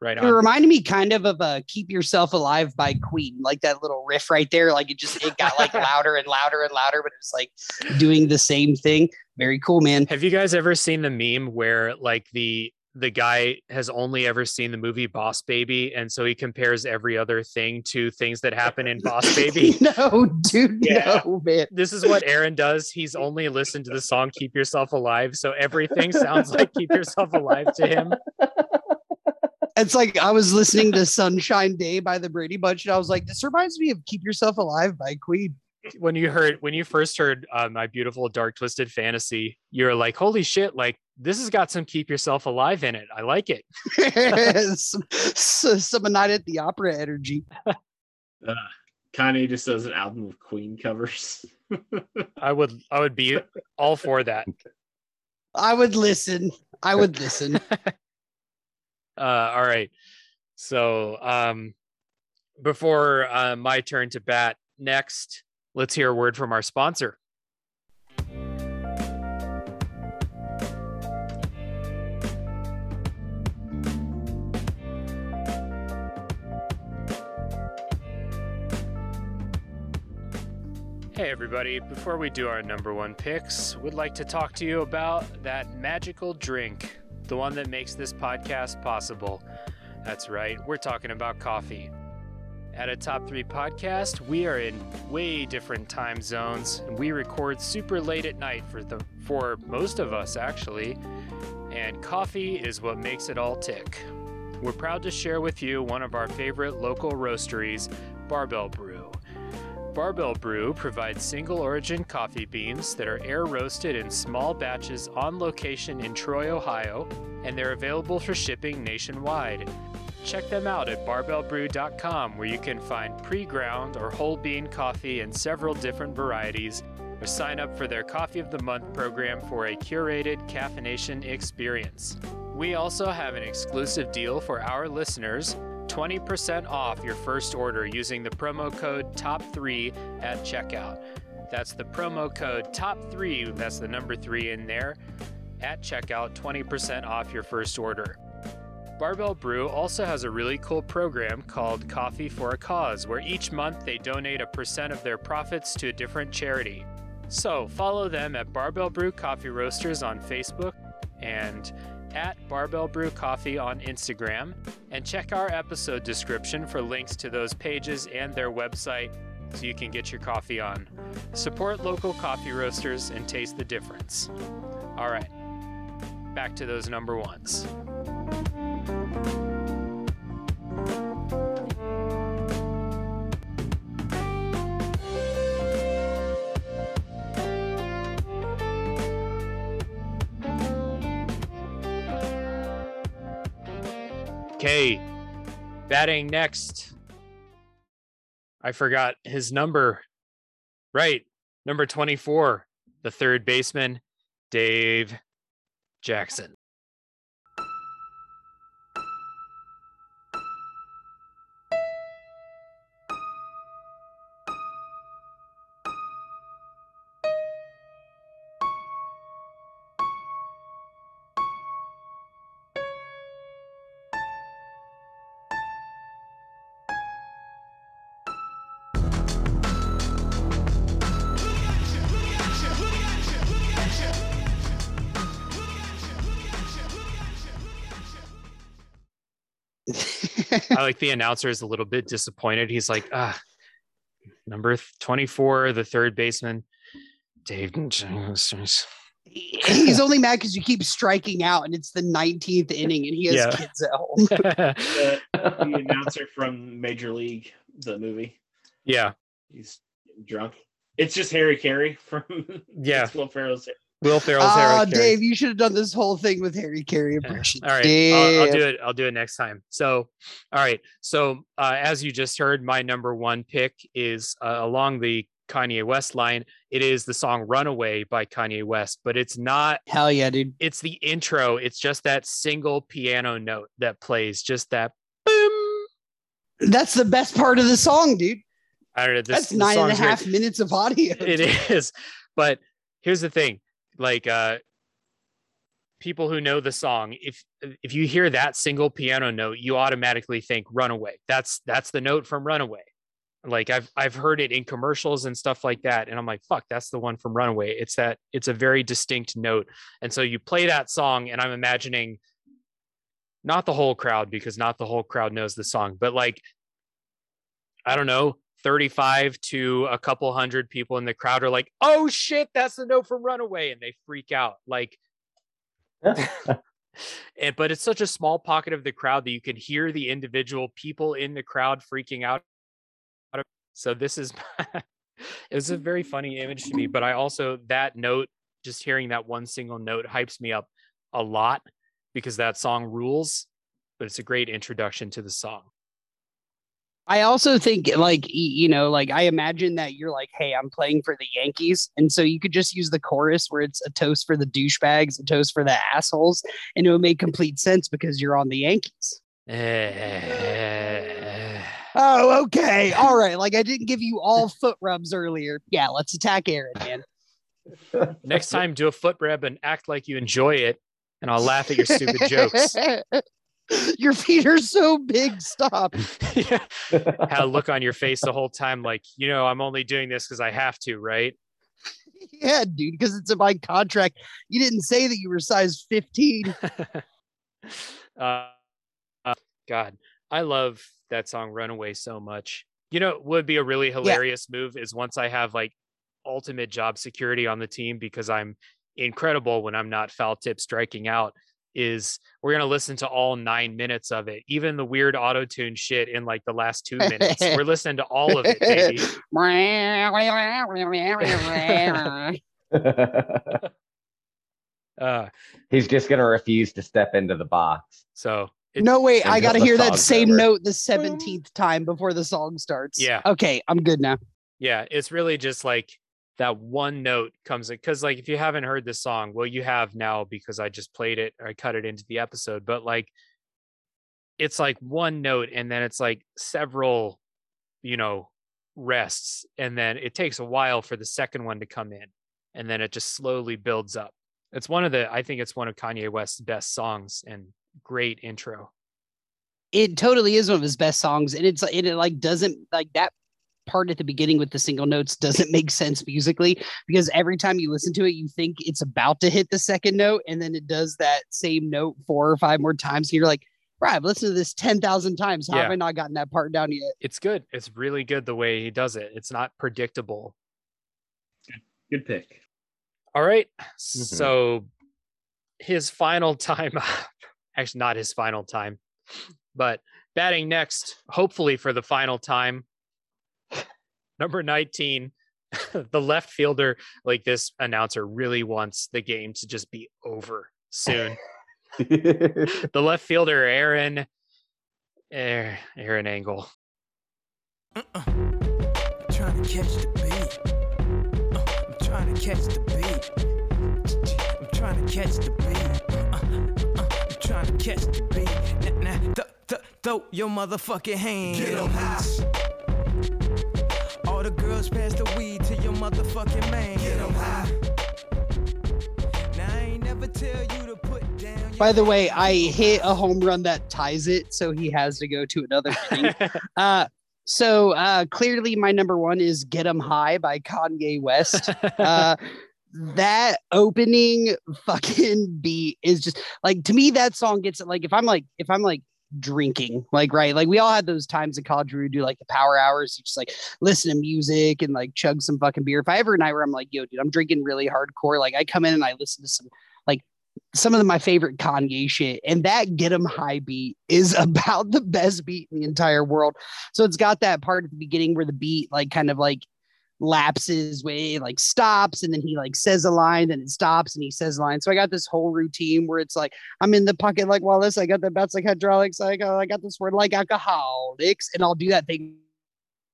right It reminded me kind of of a "Keep Yourself Alive" by Queen, like that little riff right there. Like it just it got like louder and louder and louder, but it was like doing the same thing. Very cool, man. have you guys ever seen the meme where like the the guy has only ever seen the movie boss baby and so he compares every other thing to things that happen in boss baby no, dude, Yeah. no, man. this is what Aaron does. He's only listened to the song Keep Yourself Alive. So everything sounds like Keep Yourself Alive to him. It's like I was listening to "Sunshine Day" by the Brady Bunch, and I was like, "This reminds me of "Keep Yourself Alive" by Queen." When you heard, when you first heard uh, My Beautiful Dark Twisted Fantasy, you're like, holy shit, like this has got some Keep Yourself Alive in it. I like it. some, some, some night at the opera energy. uh, Kanye just does an album of Queen covers. I would, I would be all for that. I would listen. I would listen. Uh, all right. So um, before uh, my turn to bat next, let's hear a word from our sponsor. Hey, everybody. Before we do our number one picks, we'd like to talk to you about that magical drink, the one that makes this podcast possible. That's right, we're talking about coffee. At a top three podcast, we are in way different time zones, and we record super late at night for the for most of us actually. And coffee is what makes it all tick. We're proud to share with you one of our favorite local roasteries, Barbell Brew. Barbell Brew provides single origin coffee beans that are air roasted in small batches on location in Troy, Ohio, and they're available for shipping nationwide. Check them out at barbellbrew.com where you can find pre ground or whole bean coffee in several different varieties, or sign up for their Coffee of the Month program for a curated caffeination experience. We also have an exclusive deal for our listeners 20% off your first order using the promo code TOP3 at checkout. That's the promo code TOP3, that's the number 3 in there, at checkout, 20% off your first order. Barbell Brew also has a really cool program called Coffee for a Cause, where each month they donate a percent of their profits to a different charity. So follow them at Barbell Brew Coffee Roasters on Facebook and at Barbell Brew Coffee on Instagram, and check our episode description for links to those pages and their website so you can get your coffee on. Support local coffee roasters and taste the difference. All right, back to those number ones. Okay, batting next. I forgot his number. Right, number 24, the third baseman, Dave Jackson. I like the announcer is a little bit disappointed. He's like, ah, number 24, the third baseman, Dave. He's only mad because you keep striking out, and it's the 19th inning, and he has Yeah. kids at home. the, the announcer from Major League, the movie. yeah. He's drunk. It's just Harry Caray from Yeah. it's Will Ferrell's. Will Ferrell's Harry Caray. Dave, you should have done this whole thing with Harry Caray impressions. All right, I'll, I'll do it. I'll do it next time. So, all right. So, uh, as you just heard, my number one pick is uh, along the Kanye West line. It is the song "Runaway" by Kanye West, but it's not. Hell yeah, dude. It's the intro. It's just that single piano note that plays. Just that. Boom. That's the best part of the song, dude. I don't know. This, That's nine and a half nine and a song's great. half minutes of audio. it is but here's the thing like uh people who know the song if if you hear that single piano note you automatically think runaway. That's that's the note from runaway. Like i've i've heard it in commercials and stuff like that and i'm like fuck that's the one from runaway. It's that it's a very distinct note. And so you play that song and i'm imagining not the whole crowd because not the whole crowd knows the song but like I don't know, 35 to a couple hundred people in the crowd are like, oh shit, that's the note from Runaway. And they freak out. Like, but it's such a small pocket of the crowd that you can hear the individual people in the crowd freaking out. So this is, it was a very funny image to me. But I also, that note, just hearing that one single note hypes me up a lot because that song rules, but it's a great introduction to the song. I also think like you know, like I imagine that you're like, hey, I'm playing for the Yankees, and so you could just use the chorus where it's a toast for the douchebags, a toast for the assholes, and it would make complete sense because you're on the Yankees. Eh, Oh, okay, all right. Like I didn't give you all foot rubs earlier. Yeah, let's attack Aaron, man. Next time, do a foot rub and act like you enjoy it, and I'll laugh at your stupid jokes. Your feet are so big. Stop. yeah. Had a look on your face the whole time, like, you know, I'm only doing this because I have to, right? Yeah, dude, because it's in my contract. You didn't say that you were size 15. uh, uh, God, I love that song Runaway so much. You know, what would be a really hilarious move is once I have like ultimate job security on the team because I'm incredible when I'm not foul tip striking out. Is we're gonna listen to all nine minutes of it, even the weird auto tune shit in like the last two minutes. We're listening to all of it, baby. Uh, He's just gonna refuse to step into the box. so it- no, wait, I got to hear that same over. note the 17th time before the song starts. Yeah. Okay, I'm good now. yeah it's really just like that one note comes in because like if you haven't heard this song well you have now because i just played it or i cut it into the episode but like it's like one note and then it's like several you know rests and then it takes a while for the second one to come in and then it just slowly builds up. It's one of the i think it's one of kanye west's best songs and great intro. It totally is one of his best songs, and it's it, it like doesn't like that part at the beginning with the single notes doesn't make sense musically because every time you listen to it, you think it's about to hit the second note, and then it does that same note four or five more times. And you're like, right, I've listened to this ten thousand times. How have Yeah. I not gotten that part down yet? it's good it's really good the way he does it it's not predictable Good pick. All right. Mm-hmm. So his final time, up, actually, not his final time, but batting next, hopefully for the final time, number 19, the left fielder, like this announcer really wants the game to just be over soon. the left fielder, Aaron, Aaron Engel. trying to catch the beat. Uh, I'm trying to catch the beat. I'm trying to catch the beat. Uh, uh, I'm trying to catch the beat. Now, now, th- th- throw your motherfucking hands. Get 'em high. All the girls pass the weed to your motherfucking man. Get 'em high. Now, I ain't never tell you to put down. By the way, I hit a home run that ties it, so he has to go to another inning. uh, so uh, clearly, my number one is "Get 'Em High" by Kanye West. uh, that opening fucking beat is just like to me. That song gets it. Like if I'm like if I'm like drinking. Like, right. Like we all had those times in college where we do like the power hours, you just like listen to music and like chug some fucking beer. If I ever night where I'm like, yo, dude, I'm drinking really hardcore, like I come in and I listen to some like some of the, my favorite Kanye shit, and that Get 'em High beat is about the best beat in the entire world. So it's got that part at the beginning where the beat like kind of like lapses way like stops and then he like says a line then it stops and he says a line. So i got this whole routine where it's like i'm in the pocket like wallace i got the bats like hydraulics i got, uh, I got this word like alcoholics and i'll do that thing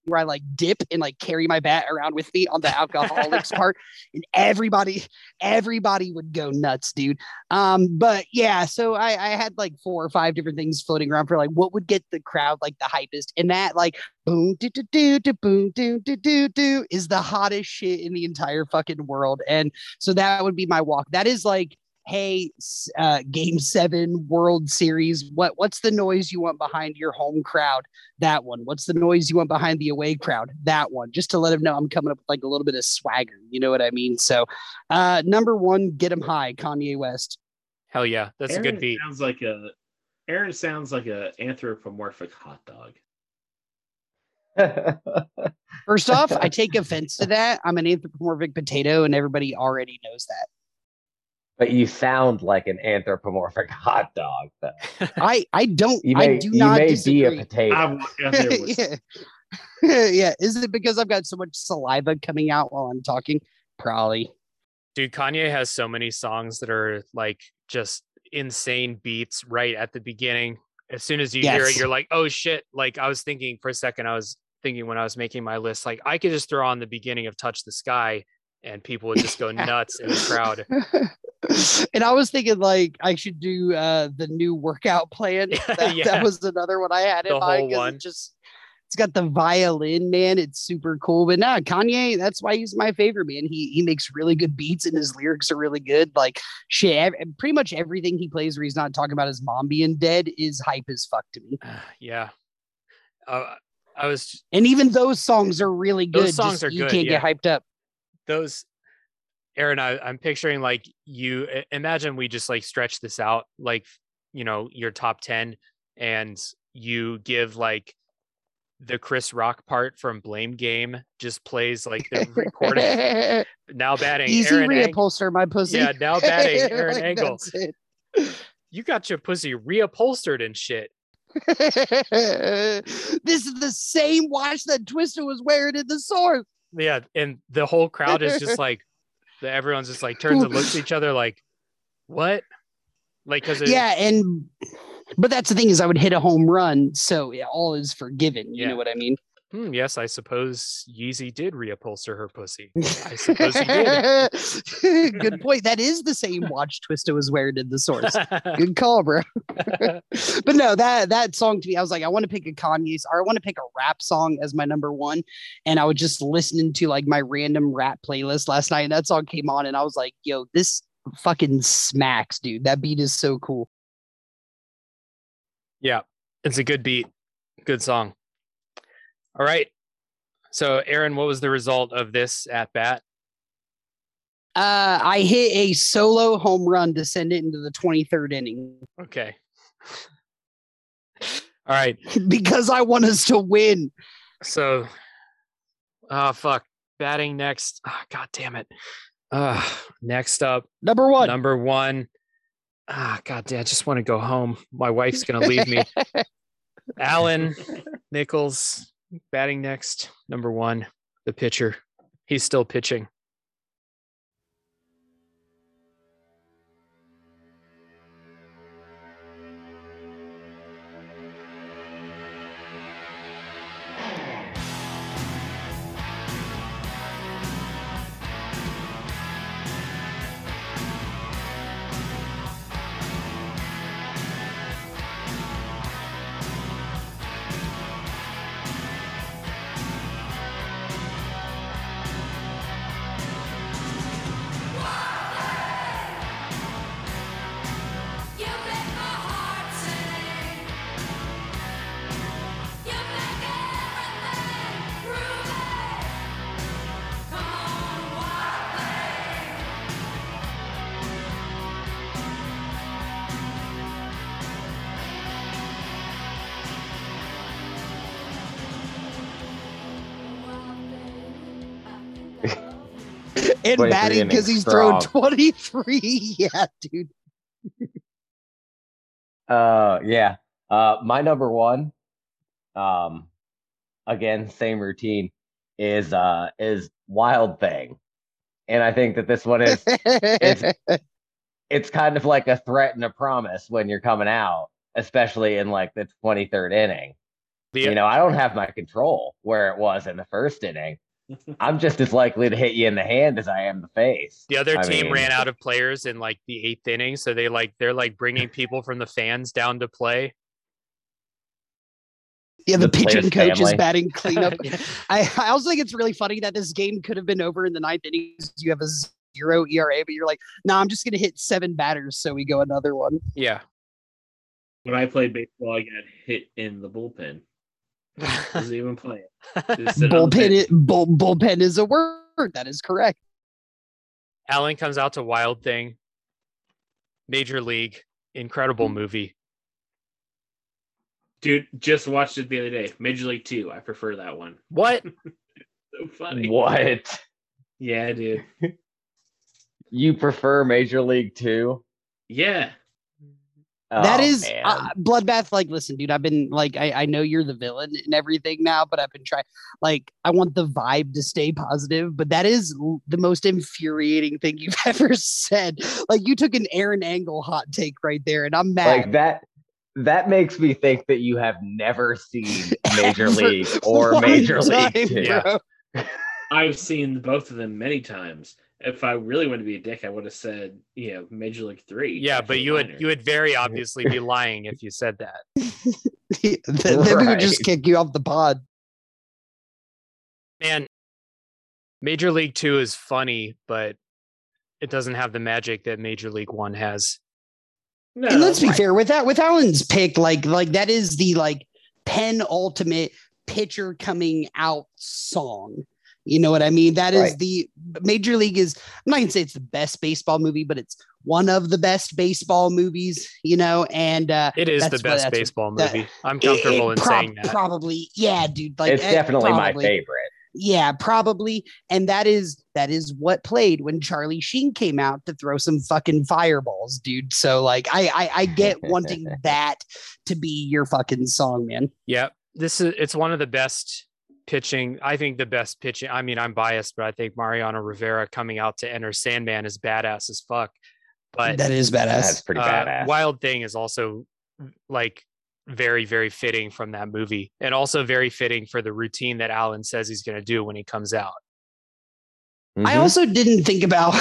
where I like dip and like carry my bat around with me on the alcoholics part, and everybody, everybody would go nuts, dude. Um, but yeah, so I, I had like four or five different things floating around for like what would get the crowd like the hypest, and that like boom do do do do boom do do do do is the hottest shit in the entire fucking world, and so that would be my walk. That is like hey uh, game seven world series what what's the noise you want behind your home crowd? That one. What's the noise you want behind the away crowd? That one. Just to let them know i'm coming up with like a little bit of swagger you know what i mean? So uh number one get them high kanye west. Hell yeah, that's a good beat. Sounds like a Aaron sounds like a anthropomorphic hot dog. first off i take offense to that. I'm an anthropomorphic potato and everybody already knows that but you sound like an anthropomorphic hot dog. Though. i i don't You may, i do you not may disagree. be a potato. I, yeah, there was- yeah. yeah. Is it because I've got so much saliva coming out while I'm talking? Probably. Dude, Kanye has so many songs that are like just insane beats right at the beginning. As soon as you hear it, you're like, oh shit. Like I was thinking for a second, I was thinking when I was making my list, like I could just throw on the beginning of Touch the Sky and people would just go nuts in the crowd. and I was thinking like I should do uh the new workout plan. That, Yeah. that was another one I had in The mind. whole 'cause It just it's got the violin, man. It's super cool. But nah, Kanye, that's why he's my favorite, man. He he makes really good beats and his lyrics are really good. Like shit, pretty much everything he plays where he's not talking about his mom being dead is hype as fuck to me. yeah. Uh, I was And even those songs are really good. Those songs just are you good, can't yeah. get hyped up. those Aaron, I, I'm picturing like you imagine we just like stretch this out, like you know, your top 10 and you give like the Chris Rock part from Blame Game just plays like the recording. now batting Easy Aaron Ang- my pussy. Yeah, now batting Aaron Engel. You got your pussy reupholstered and shit. this is the same watch that Twista was wearing in the source. Yeah, and the whole crowd is just like the, everyone's just like turns and looks at each other like, what? Like because Yeah, and but that's the thing is I would hit a home run, so yeah, all is forgiven. You Yeah. know what I mean? Hmm, yes, I suppose Yeezy did reupholster her pussy. I suppose he did. Good point. That is the same watch Twista was wearing in the source. Good call, bro. but no, that that song to me, I was like, I want to pick a Kanye's or I want to pick a rap song as my number one. And I was just listening to like my random rap playlist last night, and that song came on, and I was like, yo, this fucking smacks, dude. That beat is so cool. yeah, it's a good beat, good song. All right. So, Aaron, what was the result of this at bat? Uh, I hit a solo home run to send it into the 23rd inning Okay. All right. because I want us to win. So, oh fuck, batting next. Oh, God damn it. Uh, next up, Number one. number one. Ah, God damn, I just want to go home. My wife's gonna leave me. Alan Nichols batting next, number one, the pitcher. He's still pitching. And 23 batting because innings he's thrown 23. Yeah, dude. Uh, yeah. Uh, my number one, um, again, same routine is uh is Wild Thing, and I think that this one is it's it's kind of like a threat and a promise when you're coming out, especially in like the 23rd inning. The, You know, I don't have my control where it was in the first inning. I'm just as likely to hit you in the hand as I am the face. the other I team mean- ran out of players in like the eighth inning, so they like they're like bringing people from the fans down to play. yeah, the, The player's pitching coach is batting cleanup. I, I also think it's really funny that this game could have been over in the ninth innings. You have a zero ERA, but you're like, no, nah, I'm just gonna hit seven batters, so we go another one. yeah. When I played baseball, I got hit in the bullpen. Wasn't even play it. sitting Bullpen, bench. is, bull, bullpen is a word. That is correct. Alan comes out to Wild Thing, Major League, incredible movie. Dude, just watched it the other day. Major League Two. I prefer that one. What? So funny. What? Yeah, dude. You prefer Major League Two? Yeah. That Oh, is uh, bloodbath. Like, listen, dude, I've been like, I, I know you're the villain and everything now, but I've been trying. Like, I want the vibe to stay positive, but that is l- the most infuriating thing you've ever said. Like, you took an Aaron Engel hot take right there, and I'm mad. like that. That makes me think that you have never seen Major Ever League or Major time, League Two. Yeah. I've seen both of them many times. If I really wanted to be a dick, I would have said, you know, Major League Three. Yeah, but the you would you would very obviously be lying if you said that. then then we would just kick you off the pod. Man, Major League Two is funny, but it doesn't have the magic that Major League One has. No, and let's be right. fair with that with Alan's pick, like like that is the like penultimate pitcher coming out song. You know what I mean? That is Right. the Major League is I'm not gonna say it's the best baseball movie, but it's one of the best baseball movies, you know, and uh It is the That's what- best that's- baseball that- movie. I'm comfortable it in prob- saying that. Probably, yeah, dude. Like it's eh, definitely my favorite. Yeah, probably. And that is that is what played when Charlie Sheen came out to throw some fucking fireballs, dude. So like I I, I get wanting that to be your fucking song, man. Yep. This is it's one of the best pitching. I think the best pitching. I mean, I'm biased, but I think Mariano Rivera coming out to enter Sandman is badass as fuck. But that is badass. That's pretty uh, badass. Wild Thing is also like very, very fitting from that movie, and also very fitting for the routine that Alan says he's going to do when he comes out. I Mhm. also didn't think about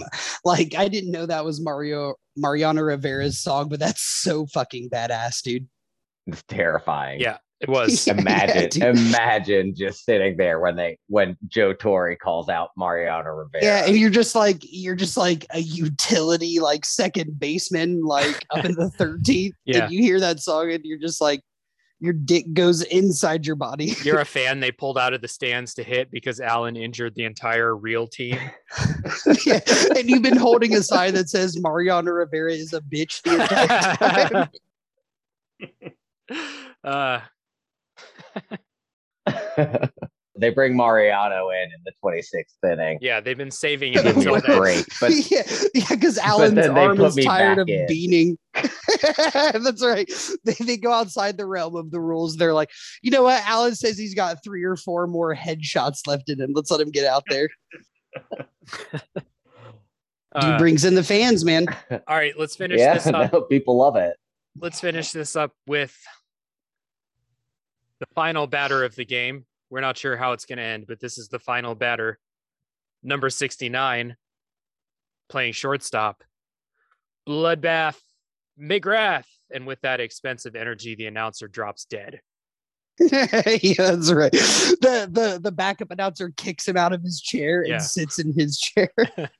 like I didn't know that was Mario Mariano Rivera's song, but that's so fucking badass, dude. it's terrifying. Yeah, it was. Yeah, Imagine, dude. imagine just sitting there when they when Joe Torre calls out Mariano Rivera. Yeah, and you're just like you're just like a utility like second baseman like up in the 13th. Yeah. And you hear that song and you're just like your dick goes inside your body. You're a fan. They pulled out of the stands to hit because Alan injured the entire real team. yeah. And you've been holding a sign that says Mariano Rivera is a bitch the entire time. uh, they bring Mariano in in the 26th inning. yeah, they've been saving him Give until a then. break, but yeah, yeah, because Alan's then arm is tired of in. beaning. That's right. They, they go outside the realm of the rules. They're like, you know what? Alan says he's got three or four more headshots left in him. Let's let him get out there. Dude Uh, brings in the fans, man. all right, let's finish yeah, this up. no, people love it. let's finish this up with the final batter of the game. We're not sure how it's going to end, but this is the final batter. Number 69, playing shortstop. Bloodbath McGrath. And with that expensive energy, the announcer drops dead. yeah, that's right. The the the backup announcer kicks him out of his chair Yeah. and sits in his chair.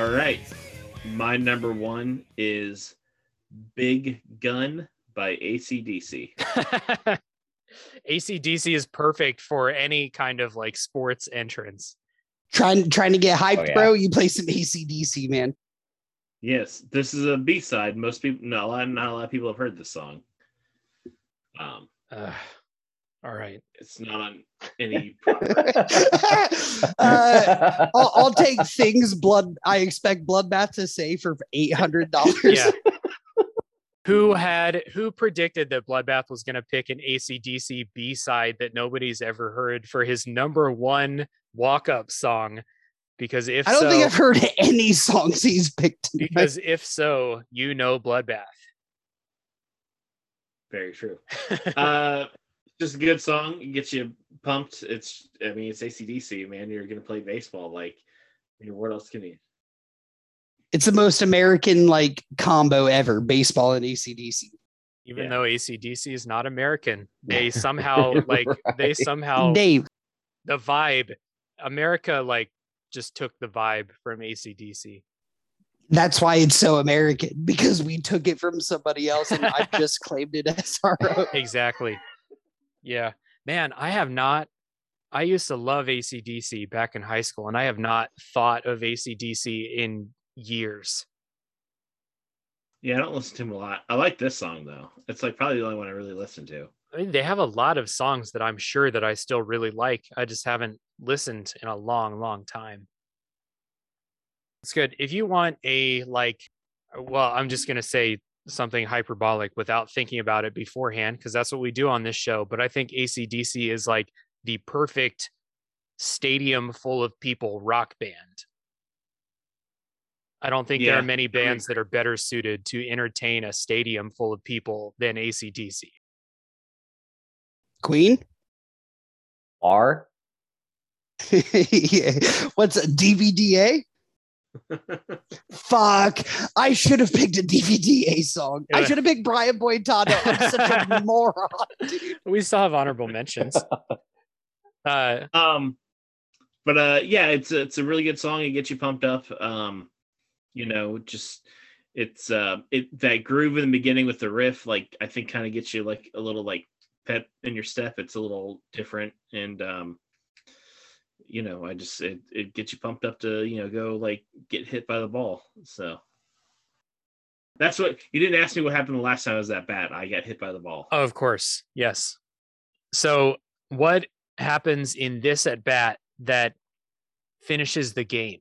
All right. My number one is Big Gun by ACDC. ACDC is perfect for any kind of like sports entrance. Trying trying to get hyped, Oh, yeah. bro. You play some ACDC, man. Yes, this is a B side. Most people, no, not a lot of people have heard this song. Um, Uh, all right. it's not on any. uh, I'll, I'll take things blood. I expect Bloodbath to say for eight hundred dollars. Yeah. who had who predicted that Bloodbath was going to pick an ACDC B side that nobody's ever heard for his number one walk up song? Because if I don't so, think I've heard any songs he's picked. tonight. because if so, you know Bloodbath. Very true. Uh, just a good song. It gets you pumped. It's, I mean, it's ACDC, man. You're gonna play baseball. Like, I mean, what else can you? it's the most American like combo ever: baseball and ACDC. Even Yeah. though ACDC is not American, they somehow like they somehow Dave, the vibe. America like just took the vibe from ACDC. that's why it's so American because we took it from somebody else and I just claimed it as our own. exactly. Yeah. Man, I have not. I used to love ACDC back in high school, and I have not thought of ACDC in years. Yeah, I don't listen to him a lot. I like this song though. It's like probably the only one I really listen to. I mean, they have a lot of songs that I'm sure that I still really like. I just haven't listened in a long, long time. It's good. If you want a like, well, I'm just gonna say something hyperbolic without thinking about it beforehand, because that's what we do on this show. But I think ACDC is like the perfect stadium full of people rock band. I don't think there are many bands that are better suited to entertain a stadium full of people than ACDC. Queen. R. Yeah. What's a DVDA? Fuck! I should have picked a DVDA song. I should have picked Brian Boitano. I'm such a moron, dude. we still have honorable mentions. Uh, Um, but uh, yeah, it's a, it's a really good song. It gets you pumped up. Um, you know, just it's uh, it that groove in the beginning with the riff, like I think, kind of gets you like a little like pep in your step. It's a little different, and um, you know, I just it it gets you pumped up to you know go like get hit by the ball. So. That's what you didn't ask me what happened the last time I was at bat. I got hit by the ball. of course, yes. So, what happens in this at bat that finishes the game?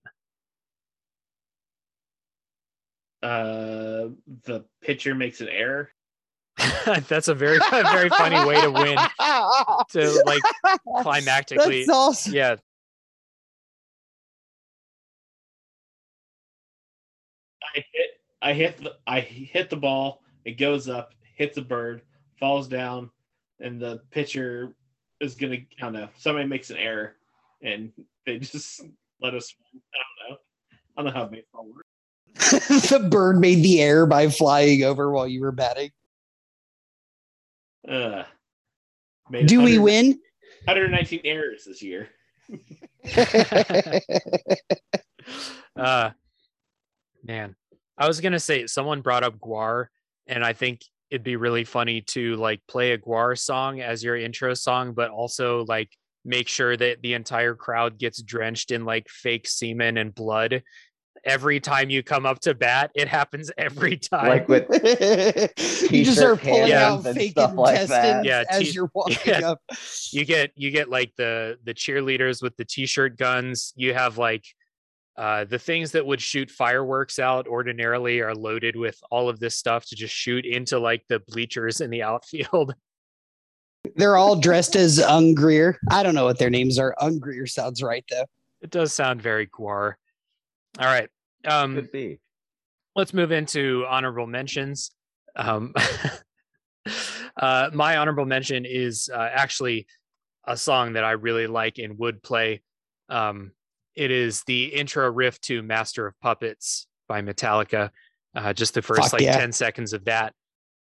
Uh, the pitcher makes an error. That's a very, a very funny way to win. To like climactically, That's awesome. yeah. I hit I hit the I hit the ball, it goes up, hits a bird, falls down, and the pitcher is gonna I don't know, somebody makes an error and they just let us. I don't know. I don't know how baseball works. the bird made the air by flying over while you were batting. Uh Do we win? 119 errors this year. uh man i was gonna say someone brought up GWAR and i think it'd be really funny to like play a GWAR song as your intro song but also like make sure that the entire crowd gets drenched in like fake semen and blood every time you come up to bat it happens every time Like with you just start T-shirt pulling hands out fake stuff like that. intestines Yeah, as t- you're walking yeah. up. you get you get like the the cheerleaders with the t-shirt guns you have like uh the things that would shoot fireworks out ordinarily are loaded with all of this stuff to just shoot into like the bleachers in the outfield They're all dressed as Ungreer. I don't know what their names are. Ungreer sounds right though. it does sound very GWAR all right um Could be. let's move into honorable mentions. Um, uh, my honorable mention is uh, actually a song that I really like and would play. Um, it is the intro riff to Master of Puppets by Metallica. Uh, just the first Fuck like yeah. 10 seconds of that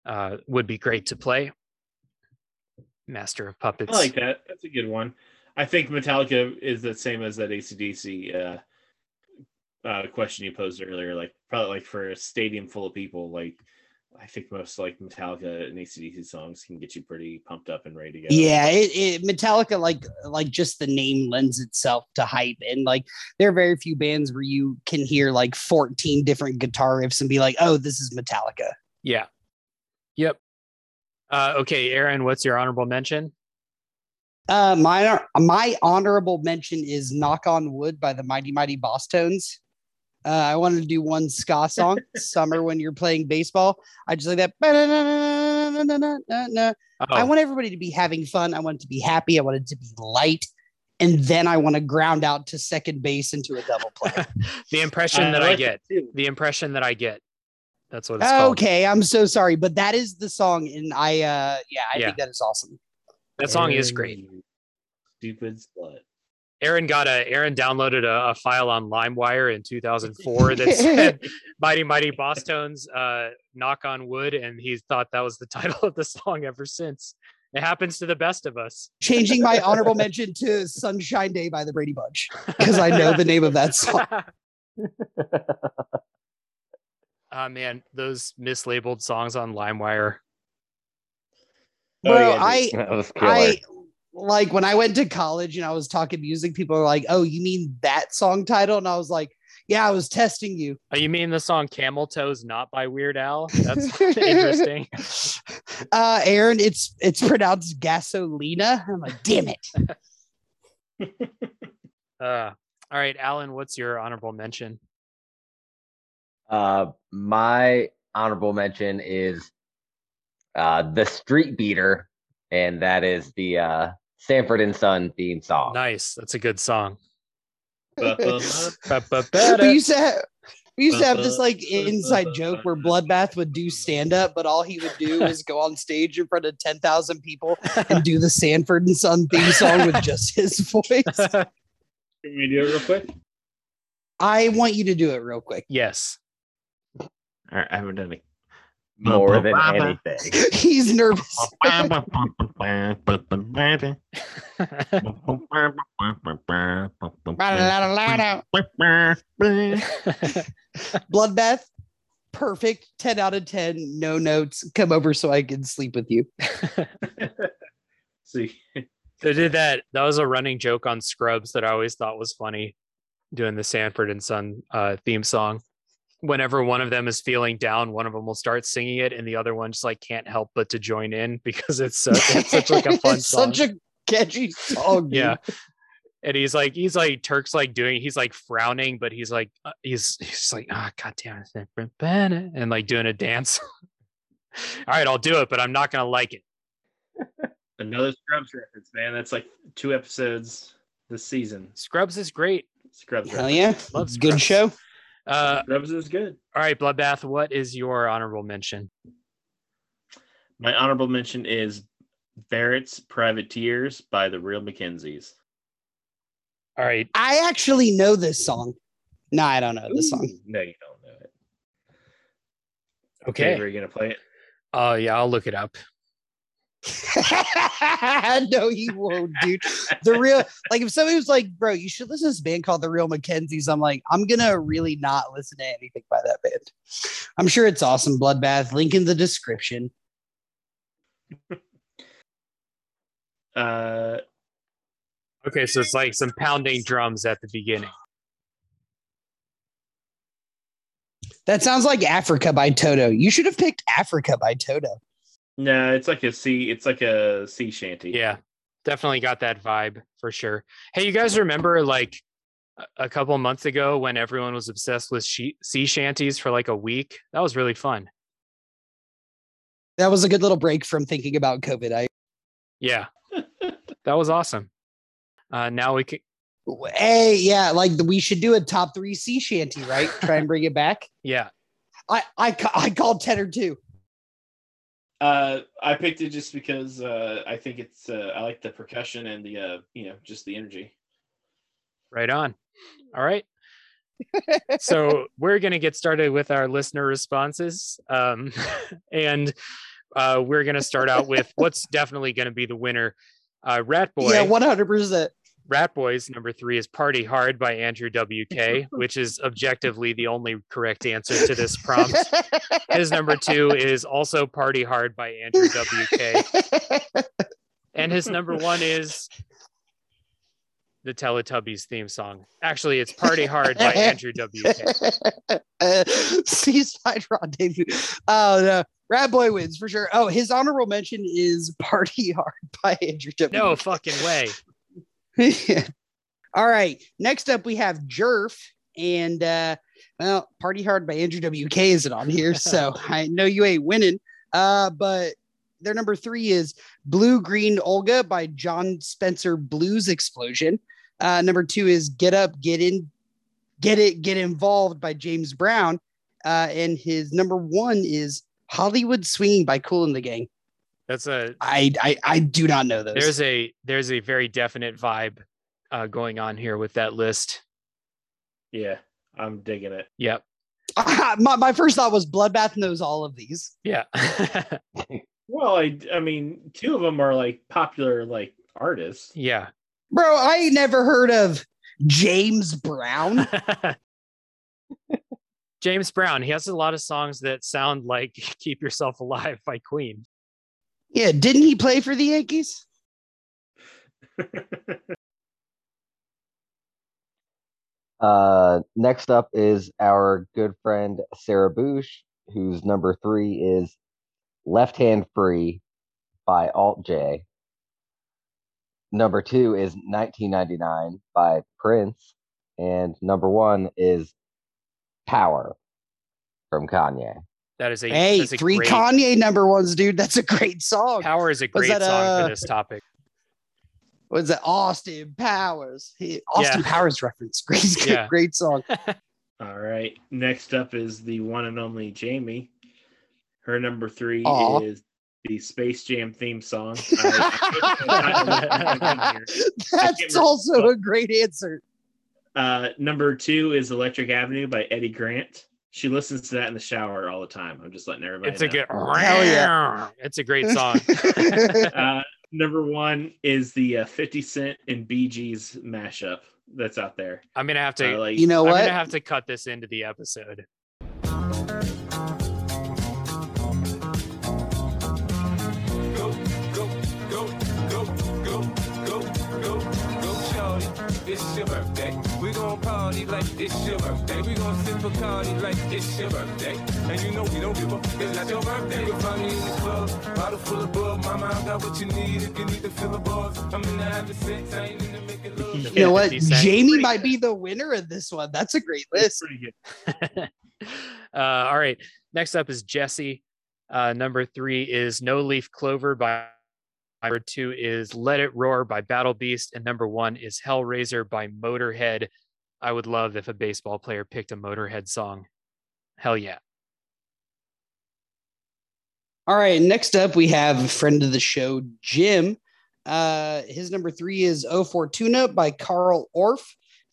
uh, would be great to play. Master of Puppets. I like that. That's a good one. I think Metallica is the same as that ACDC uh, uh, question you posed earlier. Like probably like for a stadium full of people, like I think most like Metallica and ACDC songs can get you pretty pumped up and ready to go. Yeah, it, it Metallica like like just the name lends itself to hype, and like there are very few bands where you can hear like 14 different guitar riffs and be like, oh, this is Metallica. Yeah. Yep. Uh, okay, Aaron, what's your honorable mention? Uh, my my honorable mention is "Knock on Wood" by the Mighty Mighty Bosstones. Uh, I wanted to do one ska song, "Summer" when you're playing baseball. I just like that. I Oh, want everybody to be having fun. I want it to be happy. I want it to be light, and then I want to ground out to second base into a double play. the impression I that I get. too. The impression that I get. That's what it's called. okay, I'm so sorry, but that is the song, and I uh yeah, I Yeah. think that is awesome. That song is great. Stupid slut. Aaron got a Aaron downloaded a, a file on LimeWire in 2004 that said Mighty Mighty Bosstones uh knock on wood and he thought that was the title of the song ever since. It happens to the best of us. Changing my honorable mention to "Sunshine Day" by the Brady Bunch because I know the name of that song. Ah man, those mislabeled songs on LimeWire. Oh, Bro, yeah. I That was killer. I like when I went to college and I was talking music, people were like, "Oh, you mean that song title?" And I was like, "Yeah, I was testing you." Oh, you mean the song Camel Toes not by Weird Al? That's interesting. Uh, Aaron, it's it's pronounced gasolina. I'm like, damn it. Uh all right, Alan, what's your honorable mention? Uh, my honorable mention is uh, the Street Beater, and that is the uh, Sanford and Son theme song. Nice. That's a good song. We used to have we used to have this like inside joke where Bloodbath would do stand up, but all he would do is go on stage in front of ten thousand people and do the Sanford and Son theme song with just his voice. Can we do it real quick? I want you to do it real quick. yes. All right, I haven't done it. More than anything. He's nervous. Bloodbath, perfect. 10 out of 10. No notes. Come over so I can sleep with you. See, They did that. That was a running joke on Scrubs that I always thought was funny, doing the Sanford and Son uh, theme song. Whenever one of them is feeling down, one of them will start singing it, and the other one just like can't help but to join in because it's, so, it's such like a fun It's song. such a catchy song. dude. yeah, and he's like he's like Turk's like doing he's like frowning, but he's like uh, he's he's like ah god damn it, and like doing a dance. All right, I'll do it, but I'm not gonna like it. another Scrubs reference, man. That's like two episodes this season. Scrubs is great. Scrubs. Hell reference. yeah. Love Good show. Uh, that was, is good. all right, Bloodbath. What is your honorable mention? My honorable mention is Barrett's Privateers by the Real McKenzies. All right, I actually know this song. No, I don't know this song. No, you don't know it. okay. Are you gonna play it? Oh yeah, I'll look it up. no, he won't, dude. The real, like, if somebody was like, "Bro, you should listen to this band called The Real McKenzies," I'm like, I'm gonna really not listen to anything by that band. I'm sure it's awesome. Bloodbath. Link in the description. Uh, Okay, so it's like some pounding drums at the beginning. That sounds like Africa by Toto. You should have picked Africa by Toto. No, it's like a sea. It's like a sea shanty. Yeah, definitely got that vibe for sure. Hey, you guys remember like a- a couple months ago when everyone was obsessed with she- sea shanties for like a week? That was really fun. That was a good little break from thinking about COVID. I Yeah, that was awesome. Uh, now we can. hey, yeah, like we should do a top three sea shanty, right? Try and bring it back. Yeah, I I I called ten or two. Uh, I picked it just because uh, I think it's. Uh, I like the percussion and the uh, you know, just the energy. right on. All right. so we're going to get started with our listener responses um, and uh, we're going to start out with what's definitely going to be the winner uh, rat boy Yeah, one hundred percent. Rat Boys number three is Party Hard by Andrew WK, which is objectively the only correct answer to this prompt. His number two is also Party Hard by Andrew WK. And his number one is the Teletubbies theme song. Actually, it's Party Hard by Andrew WK. uh, Seaside Rendezvous. Oh no, Rat Boy wins for sure. Oh, his honorable mention is Party Hard by Andrew W. No fucking way. All right. Next up, we have Jerf, and uh, well, Party Hard by Andrew WK isn't on here, so I know you ain't winning. Uh, but their number three is Blue Green Olga by Jon Spencer Blues Explosion. Uh, number two is Get Up, Get In, Get It, Get Involved by James Brown. Uh, and his number one is Hollywood Swinging by Kool and the Gang. That's a I I, I do not know those. there's a there's a very definite vibe uh, going on here with that list. Yeah, I'm digging it. Yep. my, my first thought was Bloodbath knows all of these. Yeah. Well, I I mean, two of them are like popular like artists. yeah. Bro, I never heard of James Brown. James Brown, he has a lot of songs that sound like Keep Yourself Alive by Queen. Yeah, didn't he play for the Yankees? Uh, next up is our good friend Sarah Bush, whose number three is Left Hand Free by Alt J. Number two is 1999 by Prince. And number one is Power from Kanye. That is a Hey, that's a three great, Kanye number ones, dude. That's a great song. Power is a great that, song uh, for this topic. What's that? Austin Powers. He- Austin Yeah. Powers reference. Great, Yeah. great song. All right. Next up is the one and only Jamie. Her number three Aw. is the Space Jam theme song. I- I- That's also a great answer. uh, number two is Electric Avenue by Eddie Grant. She listens to that in the shower all the time. I'm just letting everybody It's a good Hell yeah. It's a great song. uh, number one is the uh, 50 Cent and Bee Gees mashup that's out there. I'm gonna have to Uh, like, You know I'm what? gonna have to cut this into the episode. Party like it's your birthday. We gon' sip Bacardi like it's your birthday. And you know we don't give up. It's not your birthday. You can find me in the club, bottle full of bug. Mama, I got what you need if you need to fill the bars. I'm in the having sex. I ain't in the making love. You know what? 50 Cent. Jamie might be the winner of this one. That's a great list. Pretty good. uh, all right. Next up is Jesse. Uh, number three is No Leaf Clover by. Number two is Let It Roar by Battle Beast, and number one is Hellraiser by Motorhead. I would love if a baseball player picked a Motorhead song. Hell yeah. All right. Next up, we have a friend of the show, Jim. Uh, his number three is O Fortuna by Carl Orff.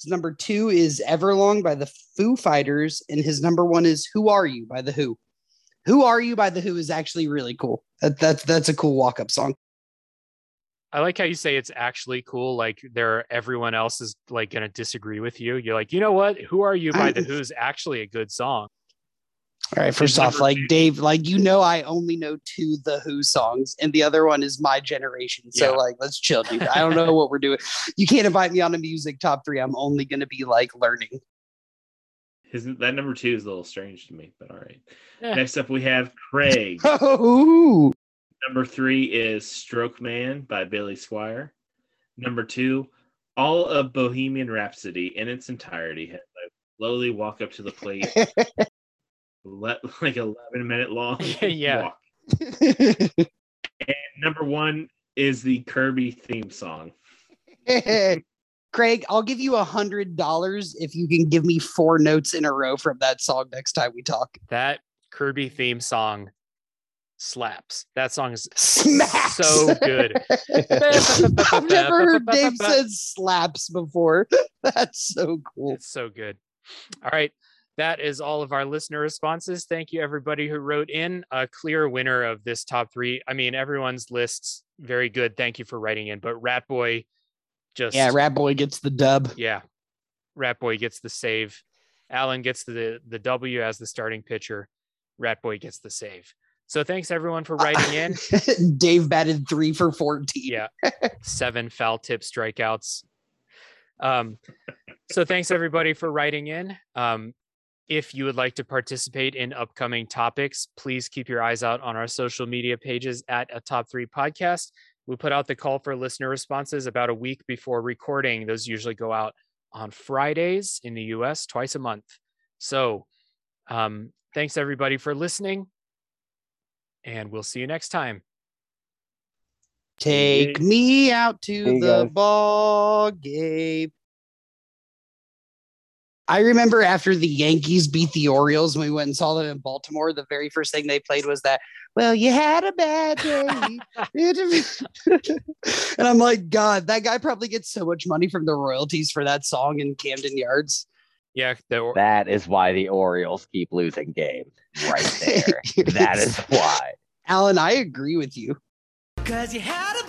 His number two is Everlong by the Foo Fighters. And his number one is Who Are You by The Who. Who Are You by The Who is actually really cool. That, that's, that's a cool walk up song. I like how you say it's actually cool. Like there, everyone else is like going to disagree with you. You're like, you know what? Who are you by the Who's actually a good song. All right. First His off, like two- Dave, like you know, I only know two The Who songs, and the other one is My Generation. So Yeah. like, let's chill, dude. I don't know what we're doing. You can't invite me on a music top three. I'm only gonna be like learning. His that number two is a little strange to me, but all right. Eh. Next up, we have Craig. Oh, Number three is Stroke Man by Billy Squier. Number two, all of Bohemian Rhapsody in its entirety. As I slowly walk up to the plate, let like eleven minute long Yeah. walk. And number one is the Kirby theme song. Craig, I'll give you a hundred dollars if you can give me four notes in a row from that song next time we talk. That Kirby theme song slaps. That song is Smacks. so good. I've never heard Dave said slaps before. That's so cool. It's so good. All right. That is all of our listener responses. Thank you, everybody who wrote in. A clear winner of this top three. I mean, everyone's lists very good. Thank you for writing in. But Rat Boy Just Yeah, Rat Boy gets the dub. yeah. Rat Boy gets the save. Alan gets the the W as the starting pitcher. Rat Boy gets the save. So thanks everyone for writing in. Dave batted three for 14. Yeah. Seven foul tip strikeouts. Um, so thanks everybody for writing in. Um, if you would like to participate in upcoming topics, please keep your eyes out on our social media pages at a top three podcast. We put out the call for listener responses about a week before recording. Those usually go out on Fridays in the US twice a month. So um, thanks everybody for listening. And we'll see you next time. Take me out to you the guys. ball game. I remember after the Yankees beat the Orioles when we went and saw them in Baltimore, the very first thing they played was that, well, you had a bad day. and I'm like, God, that guy probably gets so much money from the royalties for that song in Camden Yards. Yeah, the, That is why the Orioles keep losing games. Right there. that is why. Alan, I agree with you. Cause you had